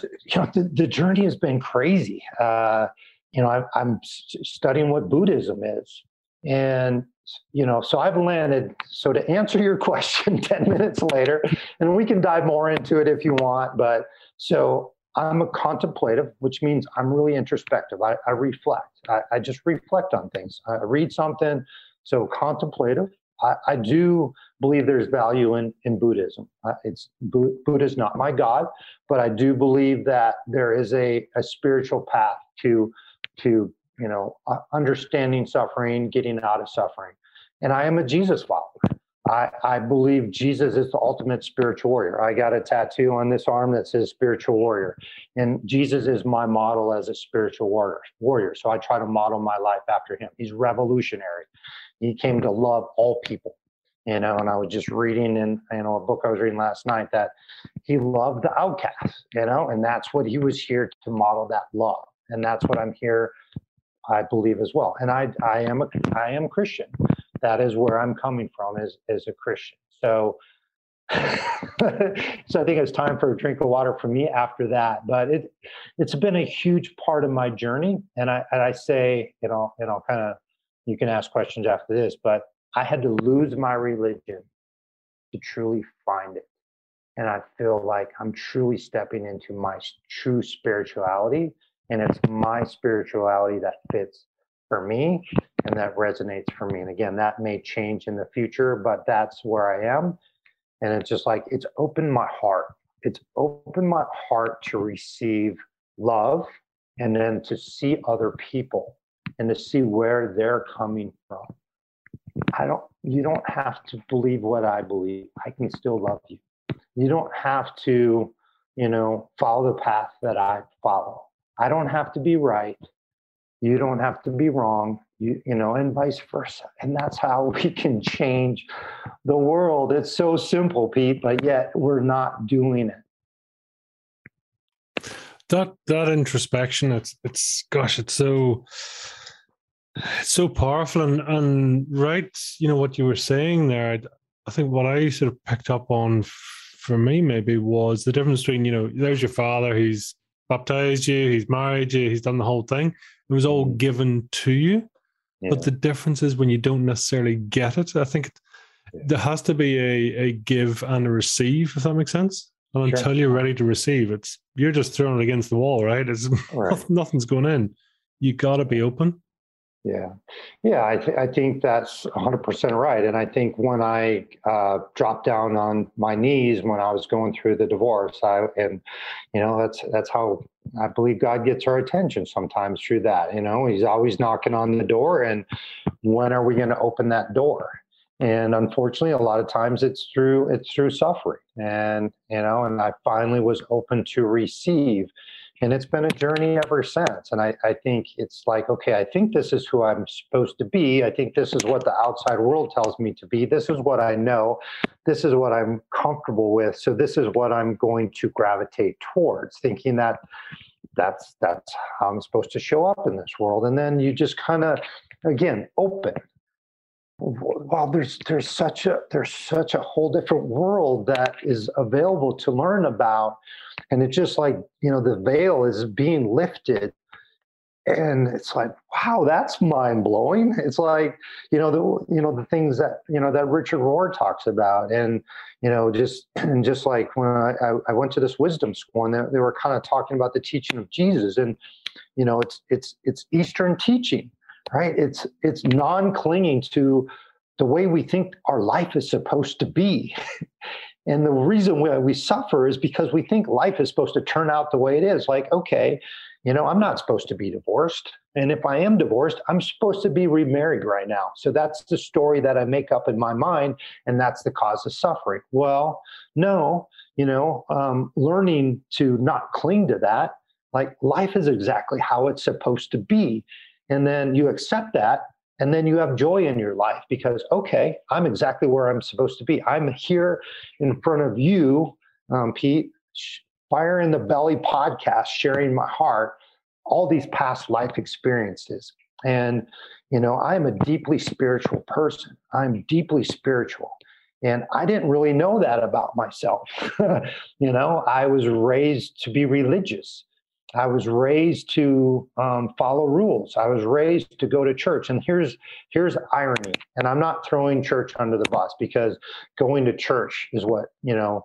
you know, the, the journey has been crazy. Uh, you know, I, I'm studying what Buddhism is, and you know, so I've landed. So to answer your question, ten minutes later, and we can dive more into it if you want. But so I'm a contemplative, which means I'm really introspective. I, I reflect. I, I, just reflect on things. I read something. So contemplative. I, I do believe there's value in in Buddhism. Uh, it's Buddha is not my god, but I do believe that there is a a spiritual path to to you know uh, understanding suffering, getting out of suffering. And I am a Jesus follower. I, I believe Jesus is the ultimate spiritual warrior. I got a tattoo on this arm that says spiritual warrior. And Jesus is my model as a spiritual warrior. warrior. So I try to model my life after him. He's revolutionary. He came to love all people. You know, and I was just reading in you know a book I was reading last night that he loved the outcasts, you know, and that's what he was here to model that love. And that's what I'm here, I believe as well. And I I am a I am Christian that is where I'm coming from as, as a Christian. So, so I think it's time for a drink of water for me after that. But it, it's been a huge part of my journey. And I, and I say, you know, and I'll kind of, you can ask questions after this, but I had to lose my religion to truly find it. And I feel like I'm truly stepping into my true spirituality. And it's my spirituality that fits for me and that resonates for me. And again, that may change in the future, but that's where I am. And it's just like it's opened my heart. It's opened my heart to receive love and then to see other people and to see where they're coming from. I don't you don't have to believe what I believe. I can still love you. You don't have to, you know, follow the path that I follow. I don't have to be right. You don't have to be wrong. You, you know, and vice versa. And that's how we can change the world. It's so simple, Pete, but yet we're not doing it that that introspection it's it's gosh it's so it's so powerful and and right you know what you were saying there I, I think what i sort of picked up on for me maybe was the difference between you know there's your father he's baptized you he's married you he's done the whole thing it was all mm. given to you yeah. but the difference is when you don't necessarily get it i think yeah. there has to be a, a give and a receive if that makes sense and sure. until you're ready to receive, it's you're just throwing it against the wall, right? It's right. nothing's going in. You got to be open. Yeah, yeah, I, th- I think that's 100% right. And I think when I uh, dropped down on my knees when I was going through the divorce, I and you know that's that's how I believe God gets our attention sometimes through that. You know, He's always knocking on the door, and when are we going to open that door? and unfortunately a lot of times it's through it's through suffering and you know and i finally was open to receive and it's been a journey ever since. And I, I think it's like okay i think this is who i'm supposed to be. I think this is what the outside world tells me to be. This is what i know. This is what i'm comfortable with. So this is what i'm going to gravitate towards thinking that that's that's how i'm supposed to show up in this world. And then you just kind of again open wow there's there's such a there's such a whole different world that is available to learn about. And it's just like you know the veil is being lifted. And it's like wow that's mind blowing it's like you know the you know the things that you know that richard rohr talks about. And you know just and just like when i i went to this wisdom school and they, they were kind of talking about the teaching of jesus. And you know it's it's it's eastern teaching right? It's it's non-clinging to the way we think our life is supposed to be. and the reason why we suffer is because we think life is supposed to turn out the way it is. Like, okay, you know, I'm not supposed to be divorced. And if I am divorced, I'm supposed to be remarried right now. So that's the story that I make up in my mind. And that's the cause of suffering. Well, no, you know, um, learning to not cling to that, like life is exactly how it's supposed to be and then you accept that and then you have joy in your life because okay i'm exactly where i'm supposed to be. I'm here in front of you um, pete fire in the belly podcast sharing my heart all these past life experiences. And you know i'm a deeply spiritual person. I'm deeply spiritual. And i didn't really know that about myself. You know i was raised to be religious I was raised to um, follow rules. I was raised to go to church. And here's here's irony. And I'm not throwing church under the bus because going to church is what you know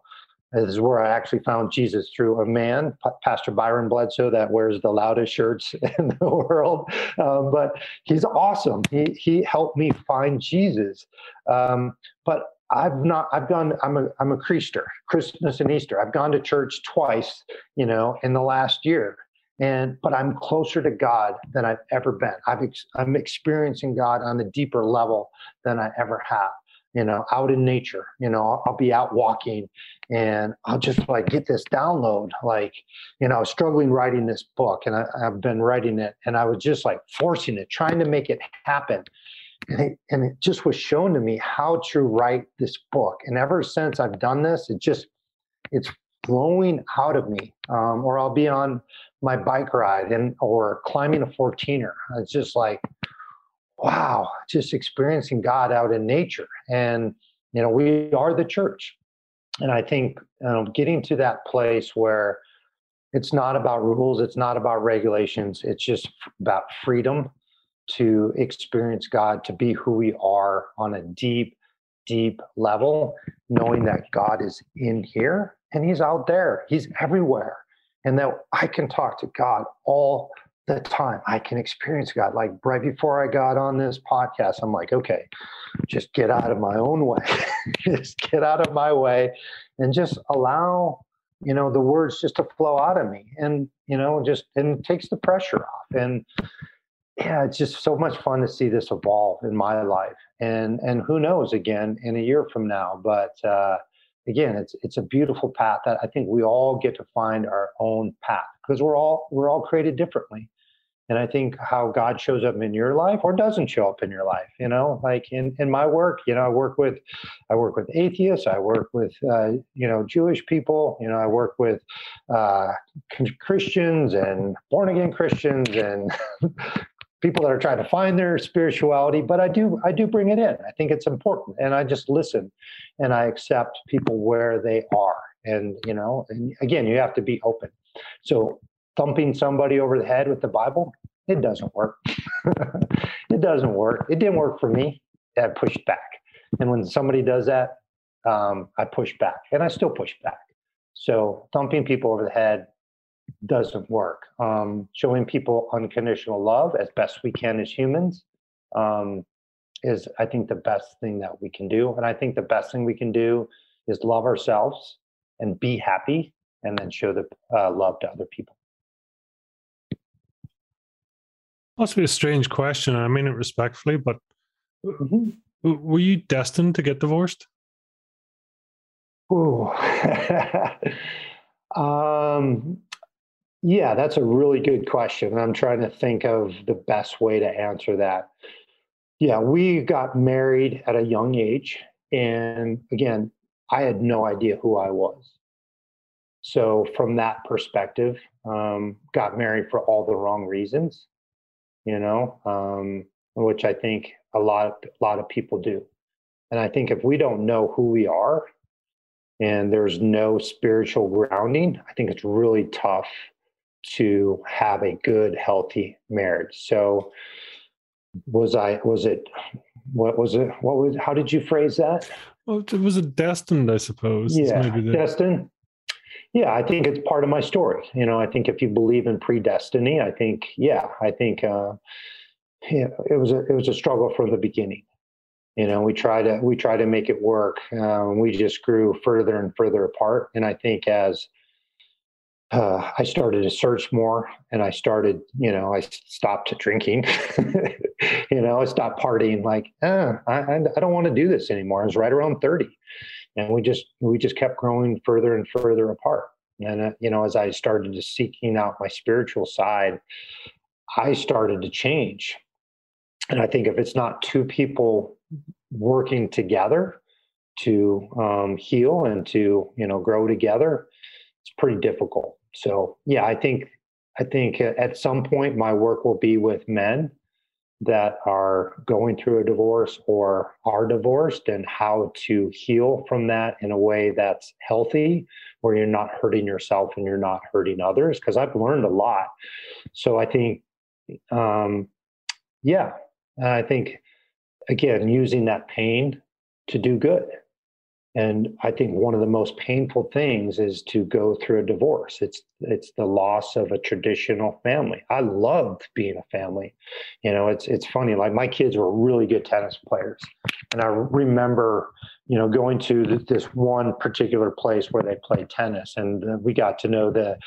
is where I actually found Jesus through a man, P- Pastor Byron Bledsoe, that wears the loudest shirts in the world. Um, but he's awesome. He he helped me find Jesus. Um, but I've not. I've gone. I'm a. I'm a Creaster. Christmas and Easter. I've gone to church twice. You know, in the last year, and but I'm closer to God than I've ever been. I've ex, I'm experiencing God on a deeper level than I ever have. You know, out in nature. You know, I'll, I'll be out walking, and I'll just like get this download. Like, you know, I was struggling writing this book, and I, I've been writing it, and I was just like forcing it, trying to make it happen and it, and it just was shown to me how to write this book. And ever since I've done this, it just it's flowing out of me. Um, or I'll be on my bike ride and or climbing a 14er. It's just like, wow, just experiencing God out in nature. And you know, we are the church. And I think you know, getting to that place where it's not about rules, it's not about regulations, it's just about freedom to experience God, to be who we are on a deep, deep level, knowing that God is in here and He's out there, He's everywhere, and that I can talk to God all the time I can experience God. Like right before I got on this podcast, I'm like, okay, just get out of my own way. just get out of my way and just allow, you know, the words just to flow out of me. And, you know, just and it takes the pressure off. And yeah, it's just so much fun to see this evolve in my life. And and who knows again in a year from now. But uh again, it's it's a beautiful path that I think we all get to find our own path because we're all we're all created differently. And I think how God shows up in your life or doesn't show up in your life, you know, like in, in my work, you know, I work with, I work with atheists, I work with, uh, you know, Jewish people, you know, I work with uh, Christians and born again Christians and people that are trying to find their spirituality but i do i do bring it in. I think it's important and i just listen and i accept people where they are. And you know and again you have to be open. So thumping somebody over the head with the bible it doesn't work. It doesn't work. It didn't work for me. I pushed back. And when somebody does that um, i push back and i still push back. So thumping people over the head doesn't work. Um, showing people unconditional love as best we can as humans um, is, I think, the best thing that we can do. And I think the best thing we can do is love ourselves and be happy and then show the uh, love to other people. Possibly a strange question. I mean it respectfully, but mm-hmm. were you destined to get divorced? Ooh. um, yeah, that's a really good question. I'm trying to think of the best way to answer that. Yeah, we got married at a young age. And again, I had no idea who I was. So, from that perspective, um, got married for all the wrong reasons, you know, um, which I think a lot, a lot of people do. And I think if we don't know who we are and there's no spiritual grounding, I think it's really tough to have a good, healthy marriage. So, was I? Was it? What was it? What was? How did you phrase that? Well, it was a destined, I suppose. Yeah, the... destined. Yeah, I think it's part of my story. You know, I think if you believe in predestiny, I think, yeah, I think, uh, yeah, it was a it was a struggle from the beginning. You know, we try to we try to make it work. Um, we just grew further and further apart, and I think as uh, I started to search more and I started, you know, I stopped drinking, you know, I stopped partying like, eh, I, I don't want to do this anymore. I was right around 30 and we just, we just kept growing further and further apart. And, uh, you know, as I started to seeking out my spiritual side, I started to change. And I think if it's not two people working together to um, heal and to, you know, grow together, it's pretty difficult. So yeah, I think I think at some point my work will be with men that are going through a divorce or are divorced and how to heal from that in a way that's healthy where you're not hurting yourself and you're not hurting others because I've learned a lot. So I think um yeah, I think again using that pain to do good and i think one of the most painful things is to go through a divorce. It's it's the loss of a traditional family. I loved being a family. You know it's it's funny like my kids were really good tennis players. And i remember you know going to this one particular place where they play tennis. And uh, we got to know the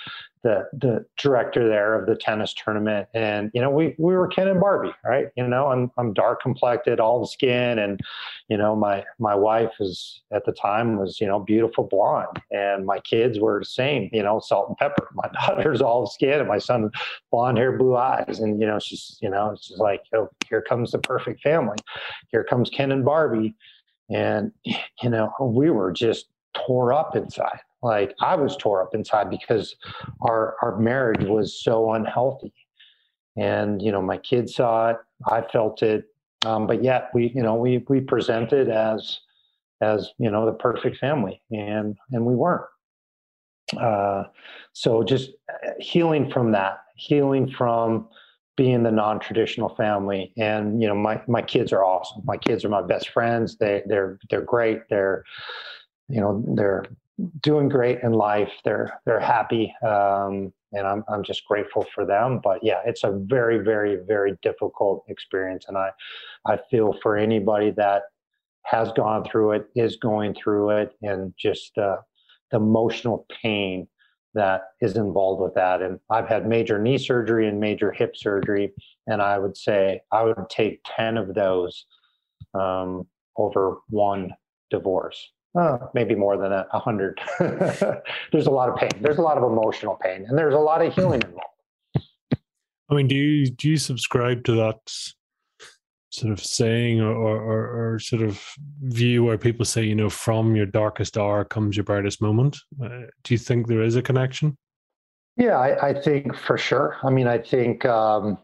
the the director there of the tennis tournament. And you know we we were ken and barbie right? You know i'm i'm dark complected all skin and you know my my wife is at the time was you know beautiful blonde and my kids were the same you know salt and pepper. My daughter's all skin and my son blonde hair blue eyes and you know she's you know it's just like oh here comes the perfect family. Here comes ken and barbie. And you know we were just tore up inside like I was tore up inside because our our marriage was so unhealthy. And you know, my kids saw it, I felt it, um, but yet we, you know, we we presented as as you know the perfect family, and and we weren't. Uh, so just uh, healing from that, healing from being the non-traditional family and you know my my kids are awesome. My kids are my best friends. They they're they're great. They're you know they're doing great in life. They're they're happy, um, and I'm I'm just grateful for them. But yeah, it's a very very very difficult experience, and I I feel for anybody that has gone through it, is going through it, and just uh, the emotional pain that is involved with that. And I've had major knee surgery and major hip surgery, and I would say I would take ten of those um, over one divorce. Uh, maybe more than a hundred. there's a lot of pain. There's a lot of emotional pain, and there's a lot of healing involved. I mean, do you do you subscribe to that sort of saying or, or, or sort of view where people say, you know, from your darkest hour comes your brightest moment? Uh, do you think there is a connection? Yeah, I, I think for sure. I mean, I think um,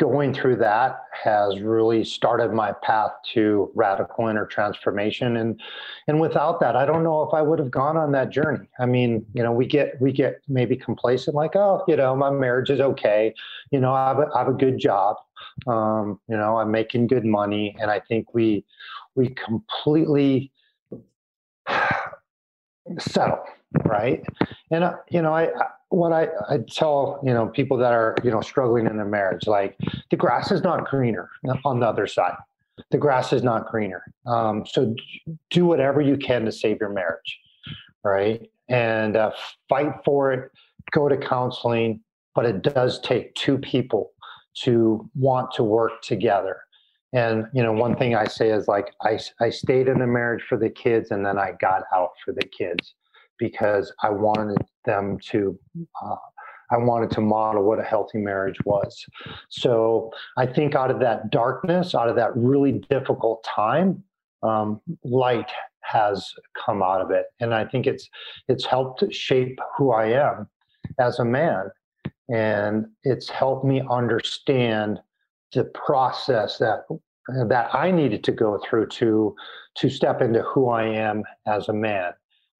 going through that has really started my path to radical inner transformation and and without that i don't know if i would have gone on that journey. I mean you know we get we get maybe complacent like oh you know my marriage is okay. You know i have a, I have a good job. Um, you know i'm making good money. And i think we we completely settle right? And uh, you know I, I what I, I tell you know people that are you know struggling in their marriage like the grass is not greener on the other side. The grass is not greener. Um, so do whatever you can to save your marriage right? And uh, fight for it go to counseling but it does take two people to want to work together. And you know one thing i say is like i, I stayed in the marriage for the kids and then i got out for the kids because I wanted them to. Uh, I wanted to model what a healthy marriage was. So I think out of that darkness, out of that really difficult time, um, light has come out of it, and I think it's it's helped shape who I am as a man, and it's helped me understand the process that that I needed to go through to to step into who I am as a man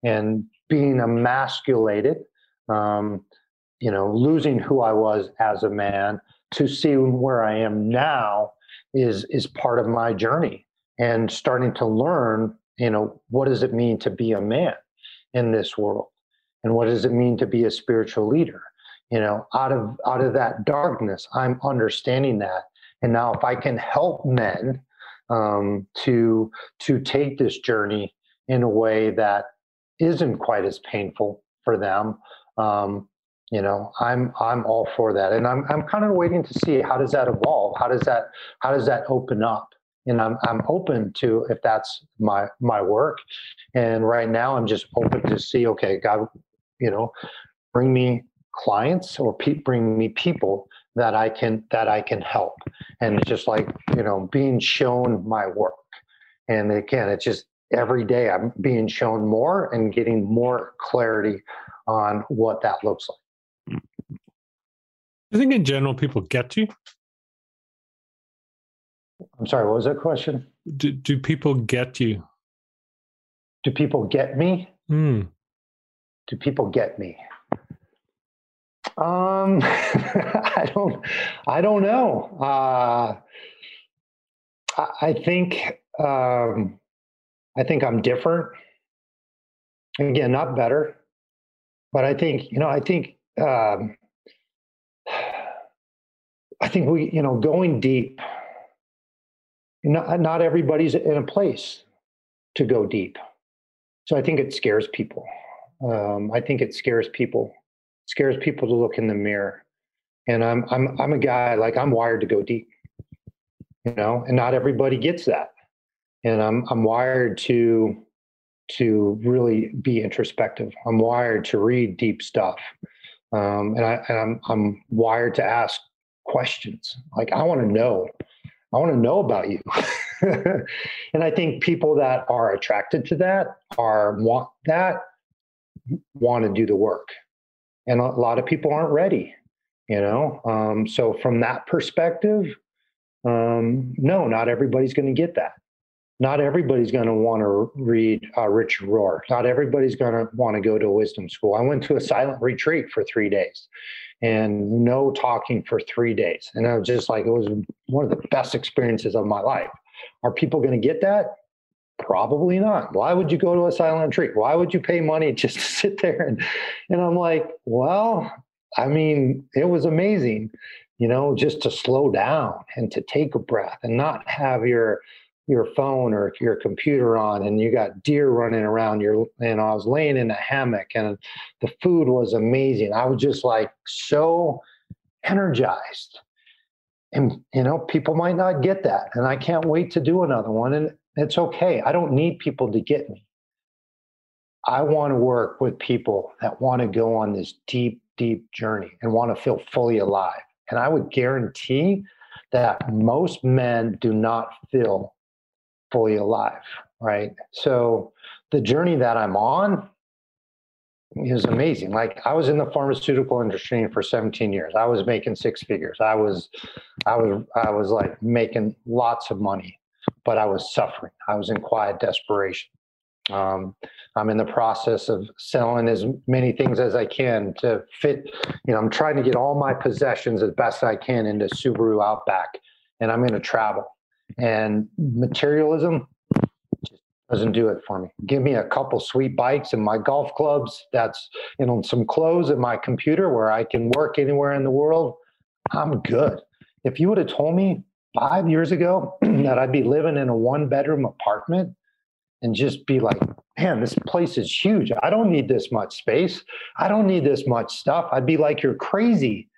and being emasculated, um, you know, losing who I was as a man to see where I am now is is part of my journey and starting to learn, you know, what does it mean to be a man in this world? And what does it mean to be a spiritual leader? You know, out of out of that darkness, I'm understanding that. And now if I can help men um, to to take this journey in a way that isn't quite as painful for them um, you know i'm i'm all for that. And i'm i'm kind of waiting to see how does that evolve? How does that how does that open up? And i'm i'm open to if that's my my work. And right now i'm just open to see okay god you know bring me clients or pe- bring me people that i can that i can help. And it's just like you know being shown my work. And again it's just every day I'm being shown more and getting more clarity on what that looks like. I think in general people get you. I'm sorry, what was that question? Do, do people get you? Do people get me? Mm. Do people get me? Um, I don't, I don't know. Uh, I, I think, um, I think I'm different. Again, not better, but I think you know. I think um, I think we you know going deep. Not not everybody's in a place to go deep, so I think it scares people. Um, I think it scares people. It scares people to look in the mirror, and I'm I'm I'm a guy like I'm wired to go deep. You know, and not everybody gets that and I'm I'm wired to to really be introspective. I'm wired to read deep stuff, um, and I and I'm I'm wired to ask questions. Like I want to know, I want to know about you. and I think people that are attracted to that are want that want to do the work, and a lot of people aren't ready. You know, um, so from that perspective, um, no, not everybody's going to get that not everybody's going to want to read uh, Richard Rohr. Not everybody's going to want to go to a wisdom school. I went to a silent retreat for three days and no talking for three days. And I was just like, it was one of the best experiences of my life. Are people going to get that? Probably not. Why would you go to a silent retreat? Why would you pay money just to sit there? And, and I'm like, well, I mean, it was amazing, you know, just to slow down and to take a breath and not have your your phone or your computer on and you got deer running around your and I was laying in a hammock and the food was amazing. I was just like so energized. And you know, people might not get that. And I can't wait to do another one. And it's okay. I don't need people to get me. I want to work with people that want to go on this deep, deep journey and want to feel fully alive. And I would guarantee that most men do not feel fully alive, right? So the journey that I'm on is amazing. Like I was in the pharmaceutical industry for 17 years. I was making six figures. I was I was I was like making lots of money but I was suffering. I was in quiet desperation. Um, I'm in the process of selling as many things as I can to fit. You know, I'm trying to get all my possessions as best I can into Subaru Outback, and I'm going to travel. And materialism just doesn't do it for me. Give me a couple sweet bikes and my golf clubs. That's you know some clothes and my computer where I can work anywhere in the world. I'm good. If you would have told me five years ago that I'd be living in a one bedroom apartment and just be like, man, this place is huge. I don't need this much space. I don't need this much stuff. I'd be like, you're crazy.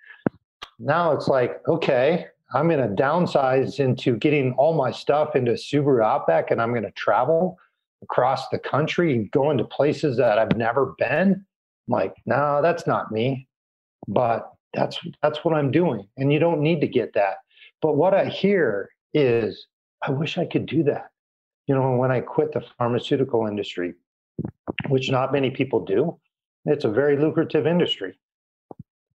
Now it's like, okay, I'm going to downsize into getting all my stuff into Subaru Outback and I'm going to travel across the country and go into places that I've never been. I'm like, no, that's not me. But that's that's what I'm doing. And you don't need to get that. But what I hear is, I wish I could do that. You know, when I quit the pharmaceutical industry, which not many people do, it's a very lucrative industry.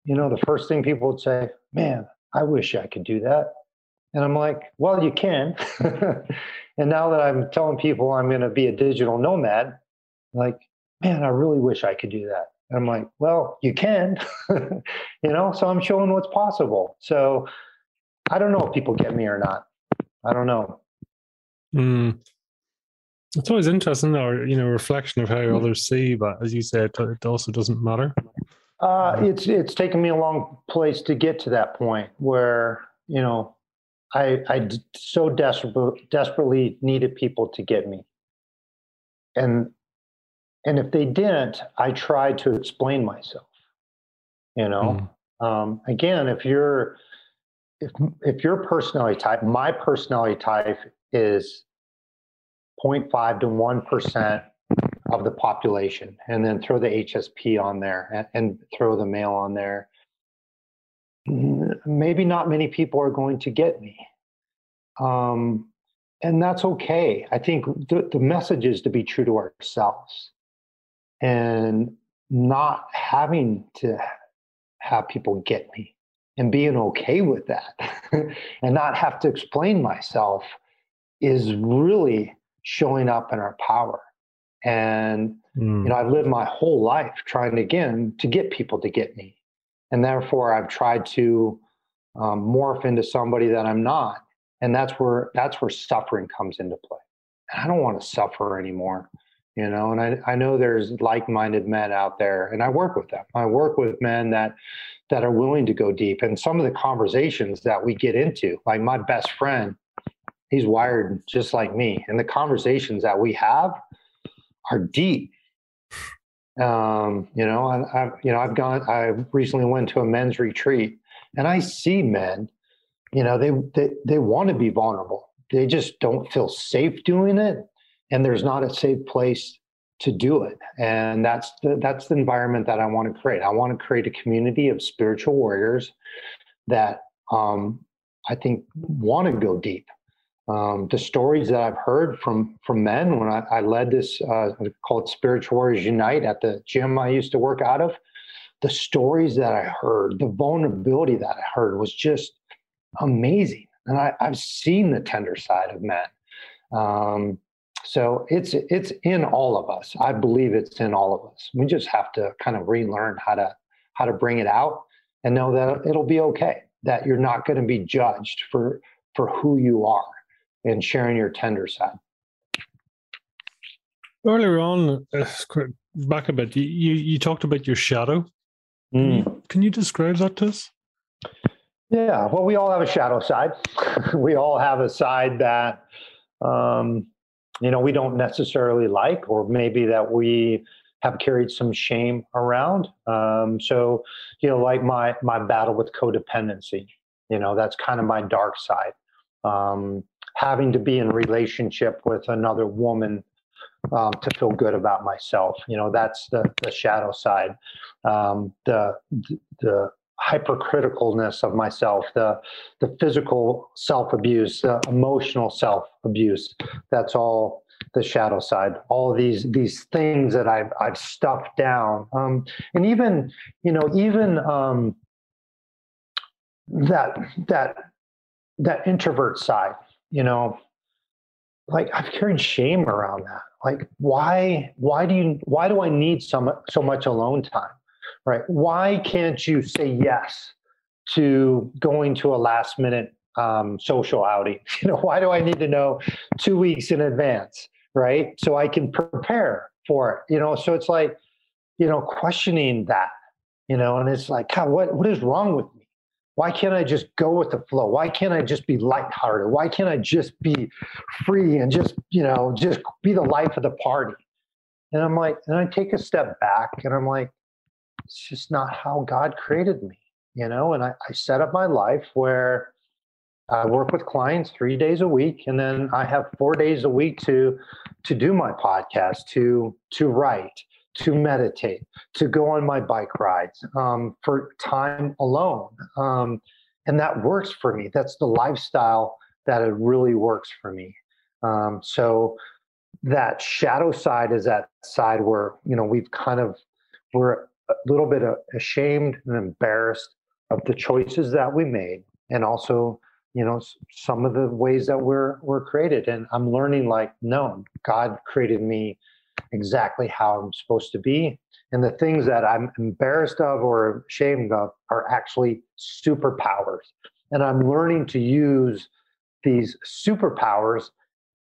You know, the first thing people would say, man, I wish I could do that. And I'm like, well, you can. and now that I'm telling people I'm going to be a digital nomad, like, man, I really wish I could do that. And I'm like, well, you can, you know, so I'm showing what's possible. So I don't know if people get me or not. I don't know. Mm. It's always interesting, or you know, reflection of how hmm. others see. But as you said, it also doesn't matter. Uh, it's it's taken me a long place to get to that point where you know I I so desperately desperately needed people to get me, and and if they didn't, I tried to explain myself. You know, mm. um, again, if you're if if your personality type, my personality type is 0.5 to 1% of the population, and then throw the HSP on there and, and throw the male on there. Maybe not many people are going to get me. Um, and that's okay. I think the, the message is to be true to ourselves and not having to have people get me and being okay with that and not have to explain myself is really showing up in our power. And mm. you know, I've lived my whole life trying again to get people to get me, and therefore I've tried to um, morph into somebody that I'm not, and that's where that's where suffering comes into play. I don't want to suffer anymore, you know. And I I know there's like-minded men out there, and I work with them. I work with men that that are willing to go deep. And some of the conversations that we get into, like my best friend, he's wired just like me. And the conversations that we have are deep. Um, you know, I, I've, you know, I've gone, I recently went to a men's retreat and I see men, you know, they, they, they want to be vulnerable. They just don't feel safe doing it. And there's not a safe place to do it and that's the that's the environment that i want to create i want to create a community of spiritual warriors that um, i think want to go deep um, the stories that i've heard from from men when i, I led this uh, called spiritual warriors unite at the gym i used to work out of the stories that i heard the vulnerability that i heard was just amazing and I, i've seen the tender side of men um, so it's it's in all of us. I believe it's in all of us. We just have to kind of relearn how to how to bring it out and know that it'll be okay. That you're not going to be judged for for who you are and sharing your tender side. Earlier on, uh, back a bit, you, you talked about your shadow. Mm. Can, you, can you describe that to us? Yeah, well, we all have a shadow side. we all have a side that, um, you know, we don't necessarily like, or maybe that we have carried some shame around. Um, so, you know, like my my battle with codependency, you know, that's kind of my dark side. Um, having to be in relationship with another woman um, to feel good about myself, you know, that's the the shadow side. Um, the the hypercriticalness of myself, the the physical self abuse, the emotional self abuse. That's all the shadow side all these these things that i've i've stuffed down um, and even you know even um, that that that introvert side you know like i've carried shame around that like why why do you why do i need so so much alone time right why can't you say yes to going to a last minute um, social outing you know why do i need to know two weeks in advance right? So I can prepare for it, you know. So it's like, you know, questioning that, you know, and it's like, God, what what is wrong with me? Why can't I just go with the flow? Why can't I just be lighthearted? Why can't I just be free and just, you know, just be the life of the party? And I'm like, and I take a step back and I'm like, it's just not how God created me, you know? And I, I set up my life where I work with clients three days a week, and then I have four days a week to to do my podcast, to to write, to meditate, to go on my bike rides um, for time alone, um, and that works for me. That's the lifestyle that it really works for me. Um, so that shadow side is that side where you know we've kind of we're a little bit ashamed and embarrassed of the choices that we made, and also you know some of the ways that we're we're created and i'm learning like no god created me exactly how i'm supposed to be. And the things that i'm embarrassed of or ashamed of are actually superpowers. And i'm learning to use these superpowers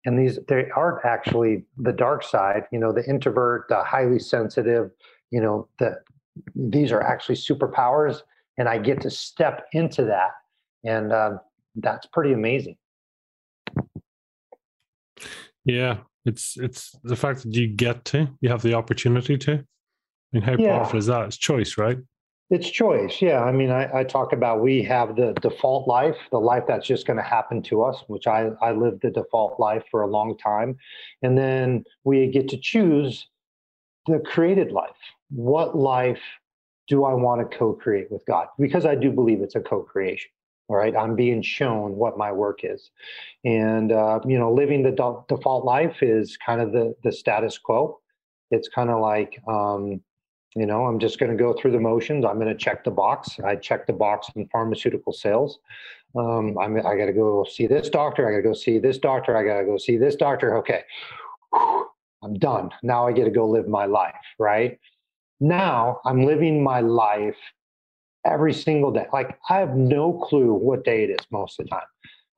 and these they aren't actually the dark side you know the introvert the highly sensitive you know the these are actually superpowers and i get to step into that. And uh, that's pretty amazing. Yeah, it's it's the fact that you get to, you have the opportunity to. I mean, how yeah. powerful is that? It's choice, right? It's choice. Yeah. I mean, I, I talk about we have the default life, the life that's just going to happen to us, which I, I lived the default life for a long time. And then we get to choose the created life. What life do I want to co create with God? Because I do believe it's a co creation. All right, I'm being shown what my work is, and uh, you know, living the de- default life is kind of the the status quo. It's kind of like, um, you know, I'm just going to go through the motions. I'm going to check the box. I check the box in pharmaceutical sales. Um, I'm, I got to go see this doctor. I got to go see this doctor. I got to go see this doctor. Okay, I'm done. Now I get to go live my life. Right now, I'm living my life every single day. Like I have no clue what day it is most of the time.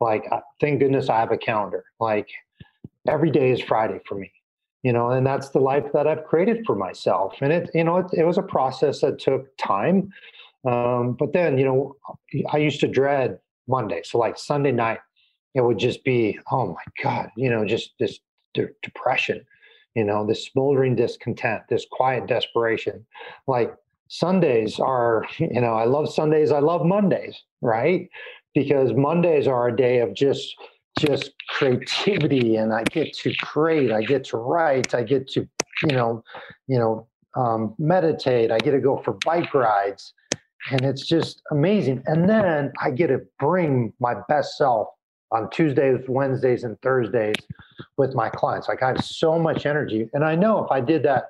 Like uh, thank goodness I have a calendar. Like every day is Friday for me. You know, and that's the life that I've created for myself. And it, you know, it, it was a process that took time. Um, but then, you know, I used to dread Monday. So like Sunday night, it would just be, oh my God, you know, just this de- depression, you know, this smoldering discontent, this quiet desperation. Like Sundays are, you know, I love Sundays. I love Mondays, right? Because Mondays are a day of just just creativity and I get to create, I get to write, I get to, you know, you know, um, meditate, I get to go for bike rides. And it's just amazing. And then I get to bring my best self on Tuesdays, Wednesdays, and Thursdays with my clients. Like I have so much energy. And I know if I did that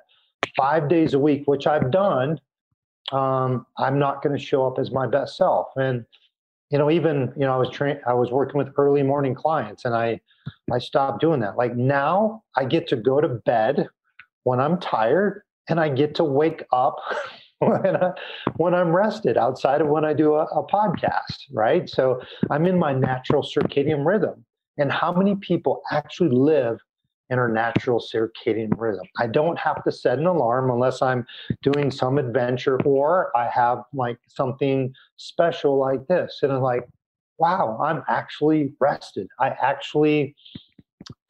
five days a week, which I've done, um, I'm not going to show up as my best self. And you know, even you know, I was trained. I was working with early morning clients, and I I stopped doing that. Like now, I get to go to bed when I'm tired, and I get to wake up when I, when I'm rested. Outside of when I do a, a podcast, right? So I'm in my natural circadian rhythm. And how many people actually live in our natural circadian rhythm. I don't have to set an alarm unless I'm doing some adventure or I have like something special like this. And I'm like, wow, I'm actually rested. I actually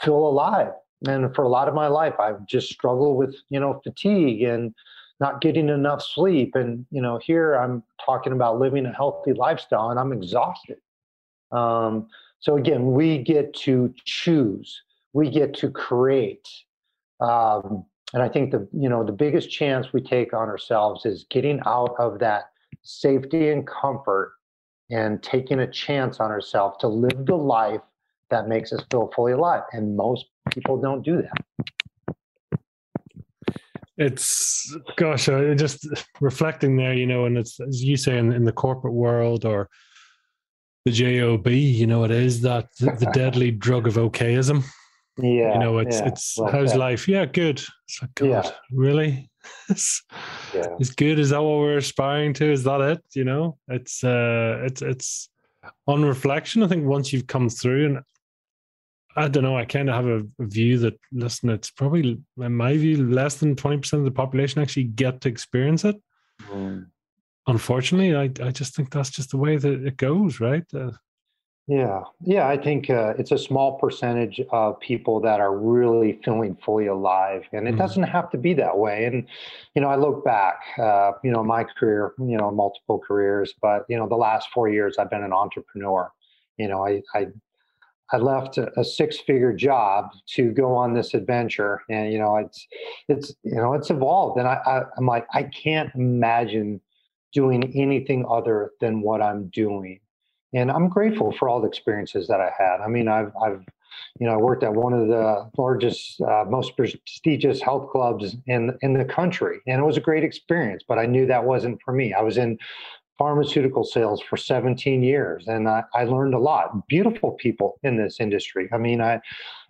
feel alive. And for a lot of my life, I've just struggled with, you know, fatigue and not getting enough sleep. And, you know, here I'm talking about living a healthy lifestyle and I'm exhausted. Um, so again, we get to choose, we get to create. Um, and I think the, you know, the biggest chance we take on ourselves is getting out of that safety and comfort and taking a chance on ourselves to live the life that makes us feel fully alive. And most people don't do that. It's gosh, uh, just reflecting there, you know, and it's as you say in, in the corporate world or the job, you know, it is that the, the deadly drug of okayism. Yeah, you know, it's yeah. it's well, how's yeah. life? Yeah, good. It's like, God, Yeah. really? Yeah. Is good? Is that what we're aspiring to? Is that it? You know, it's uh, it's it's on reflection. I think once you've come through, and I don't know, I kind of have a, view that listen, it's probably in my view less than twenty percent of the population actually get to experience it. Mm. Unfortunately, I I just think that's just the way that it goes, right? Uh, Yeah, yeah, I think uh, it's a small percentage of people that are really feeling fully alive, and it Mhm. doesn't have to be that way. And you know, I look back, uh, you know, my career, you know, multiple careers, but you know, the last four years I've been an entrepreneur. You know, I I, I left a, a six-figure job to go on this adventure, and you know, it's it's you know, it's evolved, and I, I I'm like, I can't imagine doing anything other than what I'm doing and I'm grateful for all the experiences that I had. I mean, I've, I've, you know, I worked at one of the largest, uh, most prestigious health clubs in in the country, and it was a great experience. But I knew that wasn't for me. I was in pharmaceutical sales for 17 years, and I, I learned a lot. Beautiful people in this industry. I mean, I.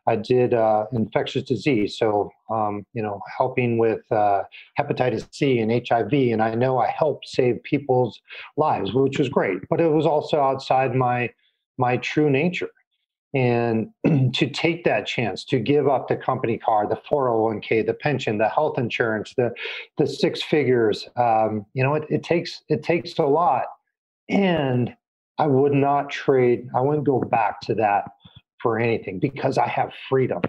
I did uh, infectious disease, so um, you know, helping with uh, hepatitis C and HIV, and I know I helped save people's lives, which was great. But it was also outside my my true nature. And to take that chance to give up the company car, the 401k, the pension, the health insurance, the the six figures, um, you know, it, it takes it takes a lot. And I would not trade. I wouldn't go back to that for anything because I have freedom.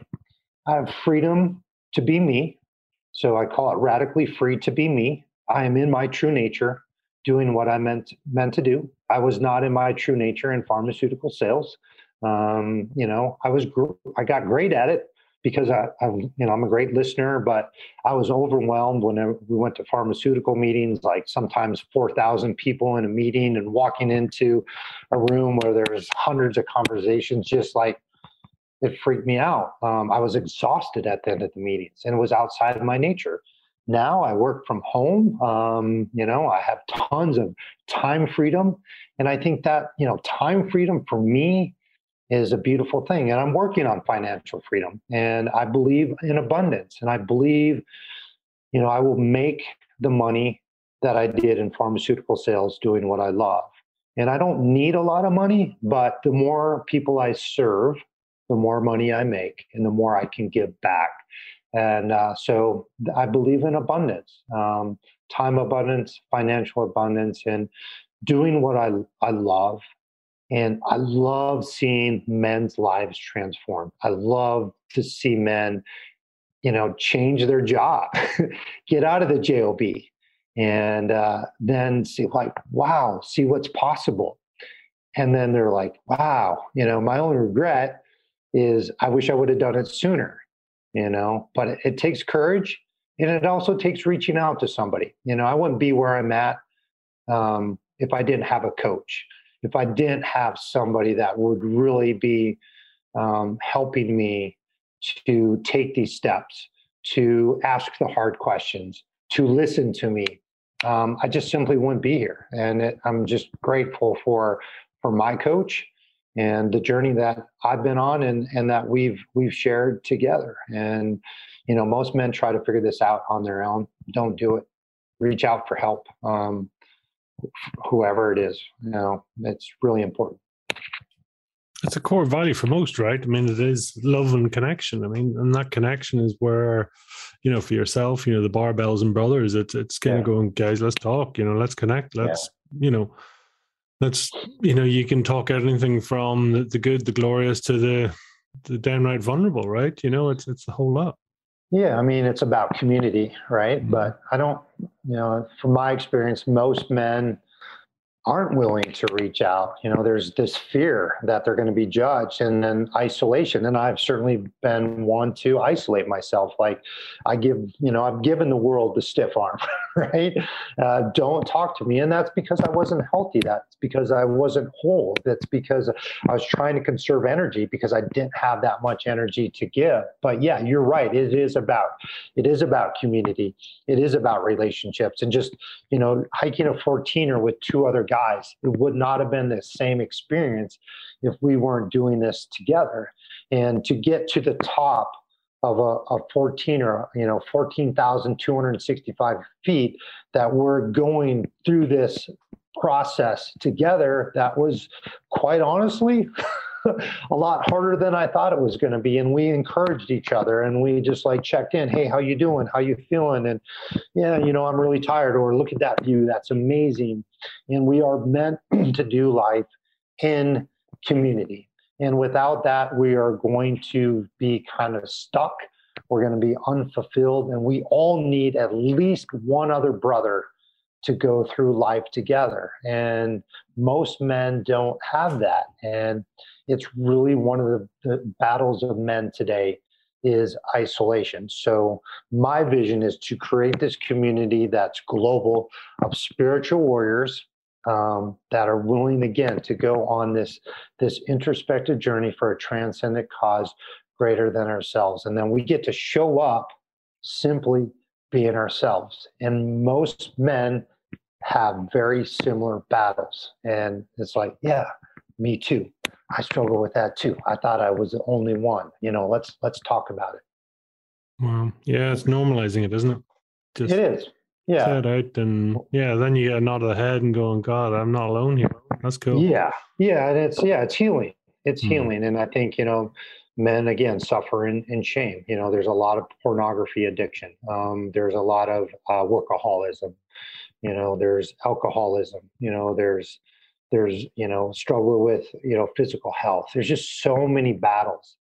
I have freedom to be me. So I call it radically free to be me. I am in my true nature, doing what I meant meant to do. I was not in my true nature in pharmaceutical sales. Um, you know, I was I got great at it because I, I, you know, I'm a great listener, but I was overwhelmed when we went to pharmaceutical meetings, like sometimes 4,000 people in a meeting and walking into a room where there's hundreds of conversations, just like it freaked me out. Um, I was exhausted at the end of the meetings and it was outside of my nature. Now I work from home. Um, you know, I have tons of time freedom. And I think that, you know, time freedom for me is a beautiful thing. And I'm working on financial freedom. And I believe in abundance. And I believe, you know, I will make the money that I did in pharmaceutical sales doing what I love. And I don't need a lot of money, but the more people I serve, the more money I make and the more I can give back. And uh, so I believe in abundance, um, time abundance, financial abundance, and doing what I, I love. And I love seeing men's lives transform. I love to see men, you know, change their job, get out of the JOB, and uh, then see, like, wow, see what's possible. And then they're like, wow, you know, my only regret is I wish I would have done it sooner, you know, but it, it takes courage and it also takes reaching out to somebody. You know, I wouldn't be where I'm at um, if I didn't have a coach, if I didn't have somebody that would really be um, helping me to take these steps, to ask the hard questions, to listen to me. Um, I just simply wouldn't be here, and it, I'm just grateful for for my coach and the journey that I've been on and and that we've we've shared together. And you know, most men try to figure this out on their own. Don't do it. Reach out for help. Um, whoever it is, you know, it's really important. it's a core value for most, right? I mean, it is love and connection. I mean, and that connection is where, you know, for yourself, you know, the barbells and brothers, it's it's kind yeah. of going, guys, let's talk, you know, let's connect, let's, yeah. you know, let's, you know, you can talk anything from the, the good, the glorious to the the downright vulnerable, right? You know, it's it's a whole lot. Yeah, I mean, it's about community, right? Mm-hmm. But I don't, you know, from my experience, most men aren't willing to reach out. You know, there's this fear that they're going to be judged and then isolation. And I've certainly been one to isolate myself. Like I give, you know, I've given the world the stiff arm, right? Uh, don't talk to me. And that's because I wasn't healthy. That's because I wasn't whole. That's because I was trying to conserve energy because I didn't have that much energy to give. But yeah, you're right. It is about, it is about community. It is about relationships and just, you know, hiking a 14er with two other guys. It would not have been the same experience if we weren't doing this together. And to get to the top of a, a 14 or you know 14,265 feet that we're going through this process together that was quite honestly a lot harder than I thought it was going to be. And we encouraged each other and we just like checked in. Hey, how you doing? How you feeling? And yeah, you know, I'm really tired or look at that view. That's amazing. And we are meant to do life in community. And without that, we are going to be kind of stuck. We're going to be unfulfilled. And we all need at least one other brother to go through life together. And most men don't have that. And it's really one of the, the battles of men today is isolation. So my vision is to create this community that's global of spiritual warriors um, that are willing again to go on this this introspective journey for a transcendent cause greater than ourselves, and then we get to show up simply being ourselves. And most men have very similar battles, and it's like, yeah, me too. I struggle with that too. I thought I was the only one. You know, let's let's talk about it. Well, yeah, it's normalizing it, isn't it? Just it is. Yeah. Set out and yeah, then you get a nod of the head and going, God, I'm not alone here. That's cool. Yeah. Yeah. And it's yeah, it's healing. It's mm. healing. And I think, you know, men again suffer in, in shame. You know, there's a lot of pornography addiction. Um, there's a lot of uh, workaholism. You know, there's alcoholism. You know, there's there's you know struggle with you know physical health. There's just so many battles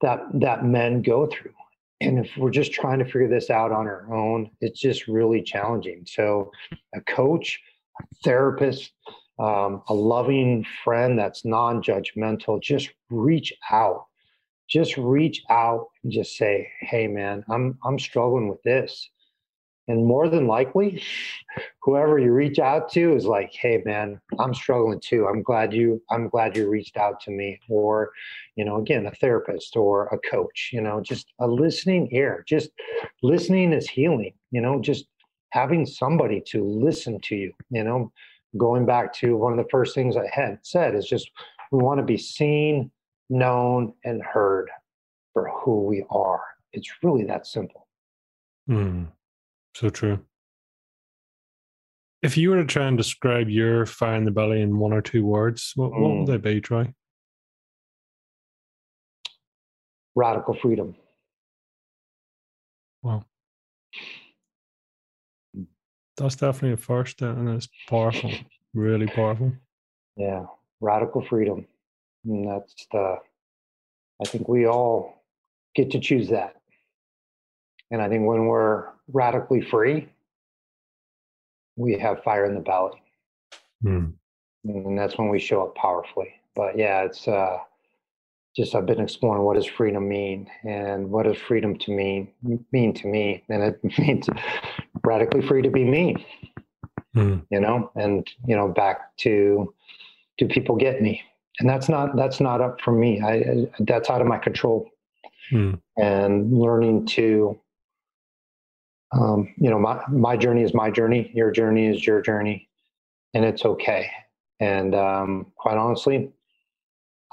that that men go through. And if we're just trying to figure this out on our own it's just really challenging. So a coach a therapist um, a loving friend that's non-judgmental just reach out. Just reach out and just say hey man i'm i'm struggling with this and more than likely whoever you reach out to is like hey man i'm struggling too. I'm glad you i'm glad you reached out to me. Or you know again a therapist or a coach you know just a listening ear. Just listening is healing you know just having somebody to listen to you you know. Going back to one of the first things i had said is just we want to be seen known and heard for who we are. It's really that simple. Mm. So true. If you were to try and describe your fire in the belly in one or two words, what, what would mm. they be, Troy? Radical freedom. Wow. That's definitely a first, and it's powerful, really powerful. Yeah, radical freedom. And that's the, I think we all get to choose that. And I think when we're radically free, we have fire in the belly. Mm. And that's when we show up powerfully. But yeah, it's uh, just I've been exploring what does freedom mean and what does freedom to mean mean to me. And it means radically free to be me. Mm. You know, and you know, back to do people get me? And that's not that's not up for me. I that's out of my control. Mm. And learning to um, you know, my, my journey is my journey. Your journey is your journey and it's okay. And um, quite honestly,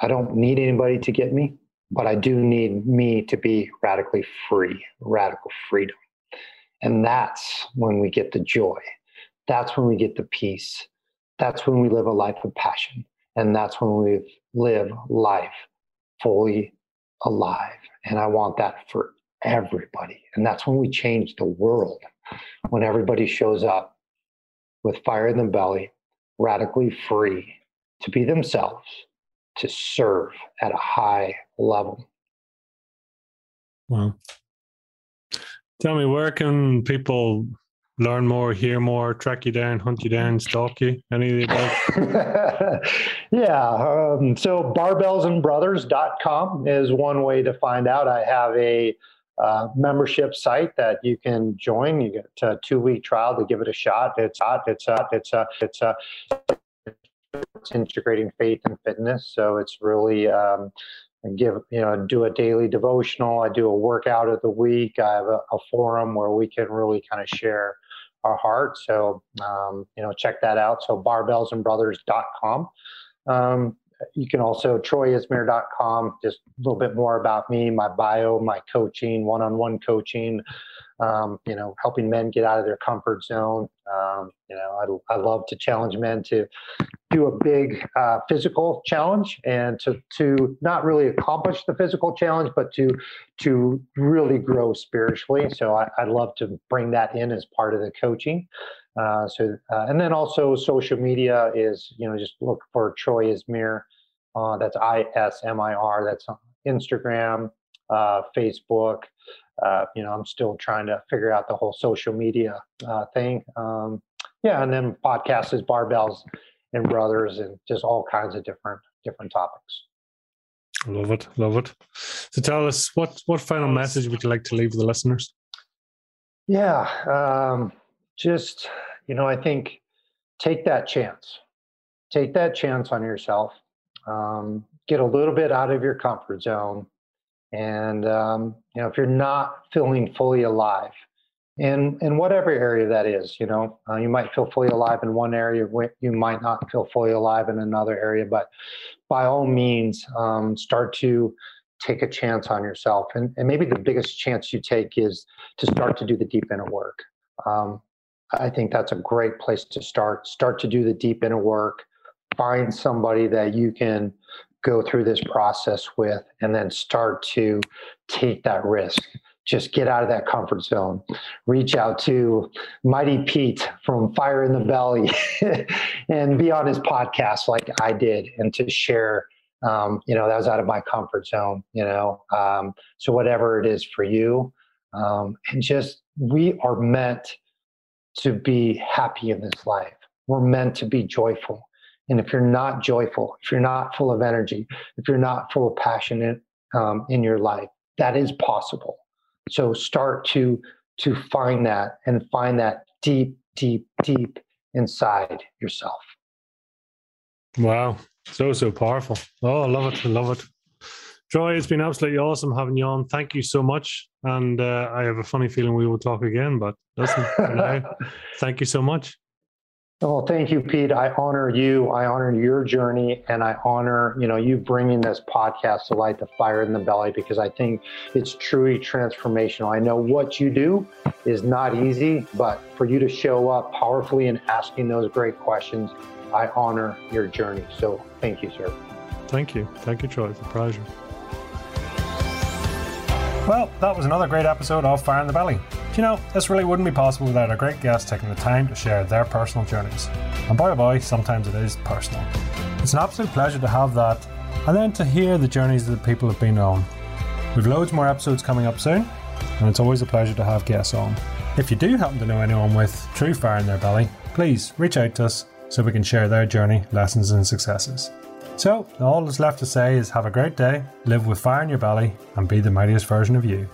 I don't need anybody to get me, but I do need me to be radically free, radical freedom. And that's when we get the joy. That's when we get the peace. That's when we live a life of passion. And that's when we live life fully alive. And I want that for everybody. And that's when we change the world. When everybody shows up with fire in the belly, radically free to be themselves, to serve at a high level. Wow. tell me, where can people learn more, hear more, track you down, hunt you down, stalk you? Any of the above? Yeah. Um, so barbellsandbrothers.com is one way to find out. I have a uh, membership site that you can join. You get a two week trial to give it a shot. It's hot. It's hot. It's a, it's a, it's integrating faith and fitness. So it's really, um, give you know do a daily devotional i do a workout of the week i have a, a forum where we can really kind of share our heart. So, um, you know, check that out. So barbellsandbrothers.com. Um, you can also troyismir.com, just a little bit more about me, my bio, my coaching, one-on-one coaching, um, you know, helping men get out of their comfort zone. Um, you know, I, I love to challenge men to do a big uh, physical challenge and to to not really accomplish the physical challenge, but to to really grow spiritually. So I, I love to bring that in as part of the coaching. Uh, so uh, and then also social media is you know just look for Troy Ismir. Uh, that's I S M I R. That's Instagram, uh, Facebook. Uh, you know, I'm still trying to figure out the whole social media uh, thing. Um, yeah, and then podcasts is barbells and brothers, and just all kinds of different different topics. Love it, love it. So tell us what what final message would you like to leave the listeners? Yeah, um, just you know, I think take that chance, take that chance on yourself. Um, get a little bit out of your comfort zone and um, you know, if you're not feeling fully alive, in in whatever area that is, you know, uh, you might feel fully alive in one area, you might not feel fully alive in another area. But by all means, um, start to take a chance on yourself, and and maybe the biggest chance you take is to start to do the deep inner work. Um, I think that's a great place to start. Start to do the deep inner work. Find somebody that you can go through this process with and then start to take that risk just get out of that comfort zone reach out to mighty pete from fire in the belly and be on his podcast like i did and to share um, you know that was out of my comfort zone you know um, so whatever it is for you um, and just we are meant to be happy in this life we're meant to be joyful and if you're not joyful, if you're not full of energy, if you're not full of passion um, in your life, that is possible. So start to to find that and find that deep, deep, deep inside yourself. Wow, so so powerful. Oh, I love it. I love it. Troy, it's been absolutely awesome having you on. Thank you so much. And uh, I have a funny feeling we will talk again, but listen, thank you so much. Well, thank you, Pete. I honor you. I honor your journey, and I honor you know you bringing this podcast to light the fire in the belly because I think it's truly transformational. I know what you do is not easy, but for you to show up powerfully and asking those great questions, I honor your journey. So, thank you, sir. Thank you, thank you, Troy. It's a pleasure. Well, that was another great episode of Fire in the Belly. Do you know, this really wouldn't be possible without our great guests taking the time to share their personal journeys. And boy oh boy, sometimes it is personal. It's an absolute pleasure to have that, and then to hear the journeys that people have been on. We've loads more episodes coming up soon, and it's always a pleasure to have guests on. If you do happen to know anyone with true fire in their belly, please reach out to us so we can share their journey, lessons, and successes. So, all that's left to say is have a great day, live with fire in your belly, and be the mightiest version of you.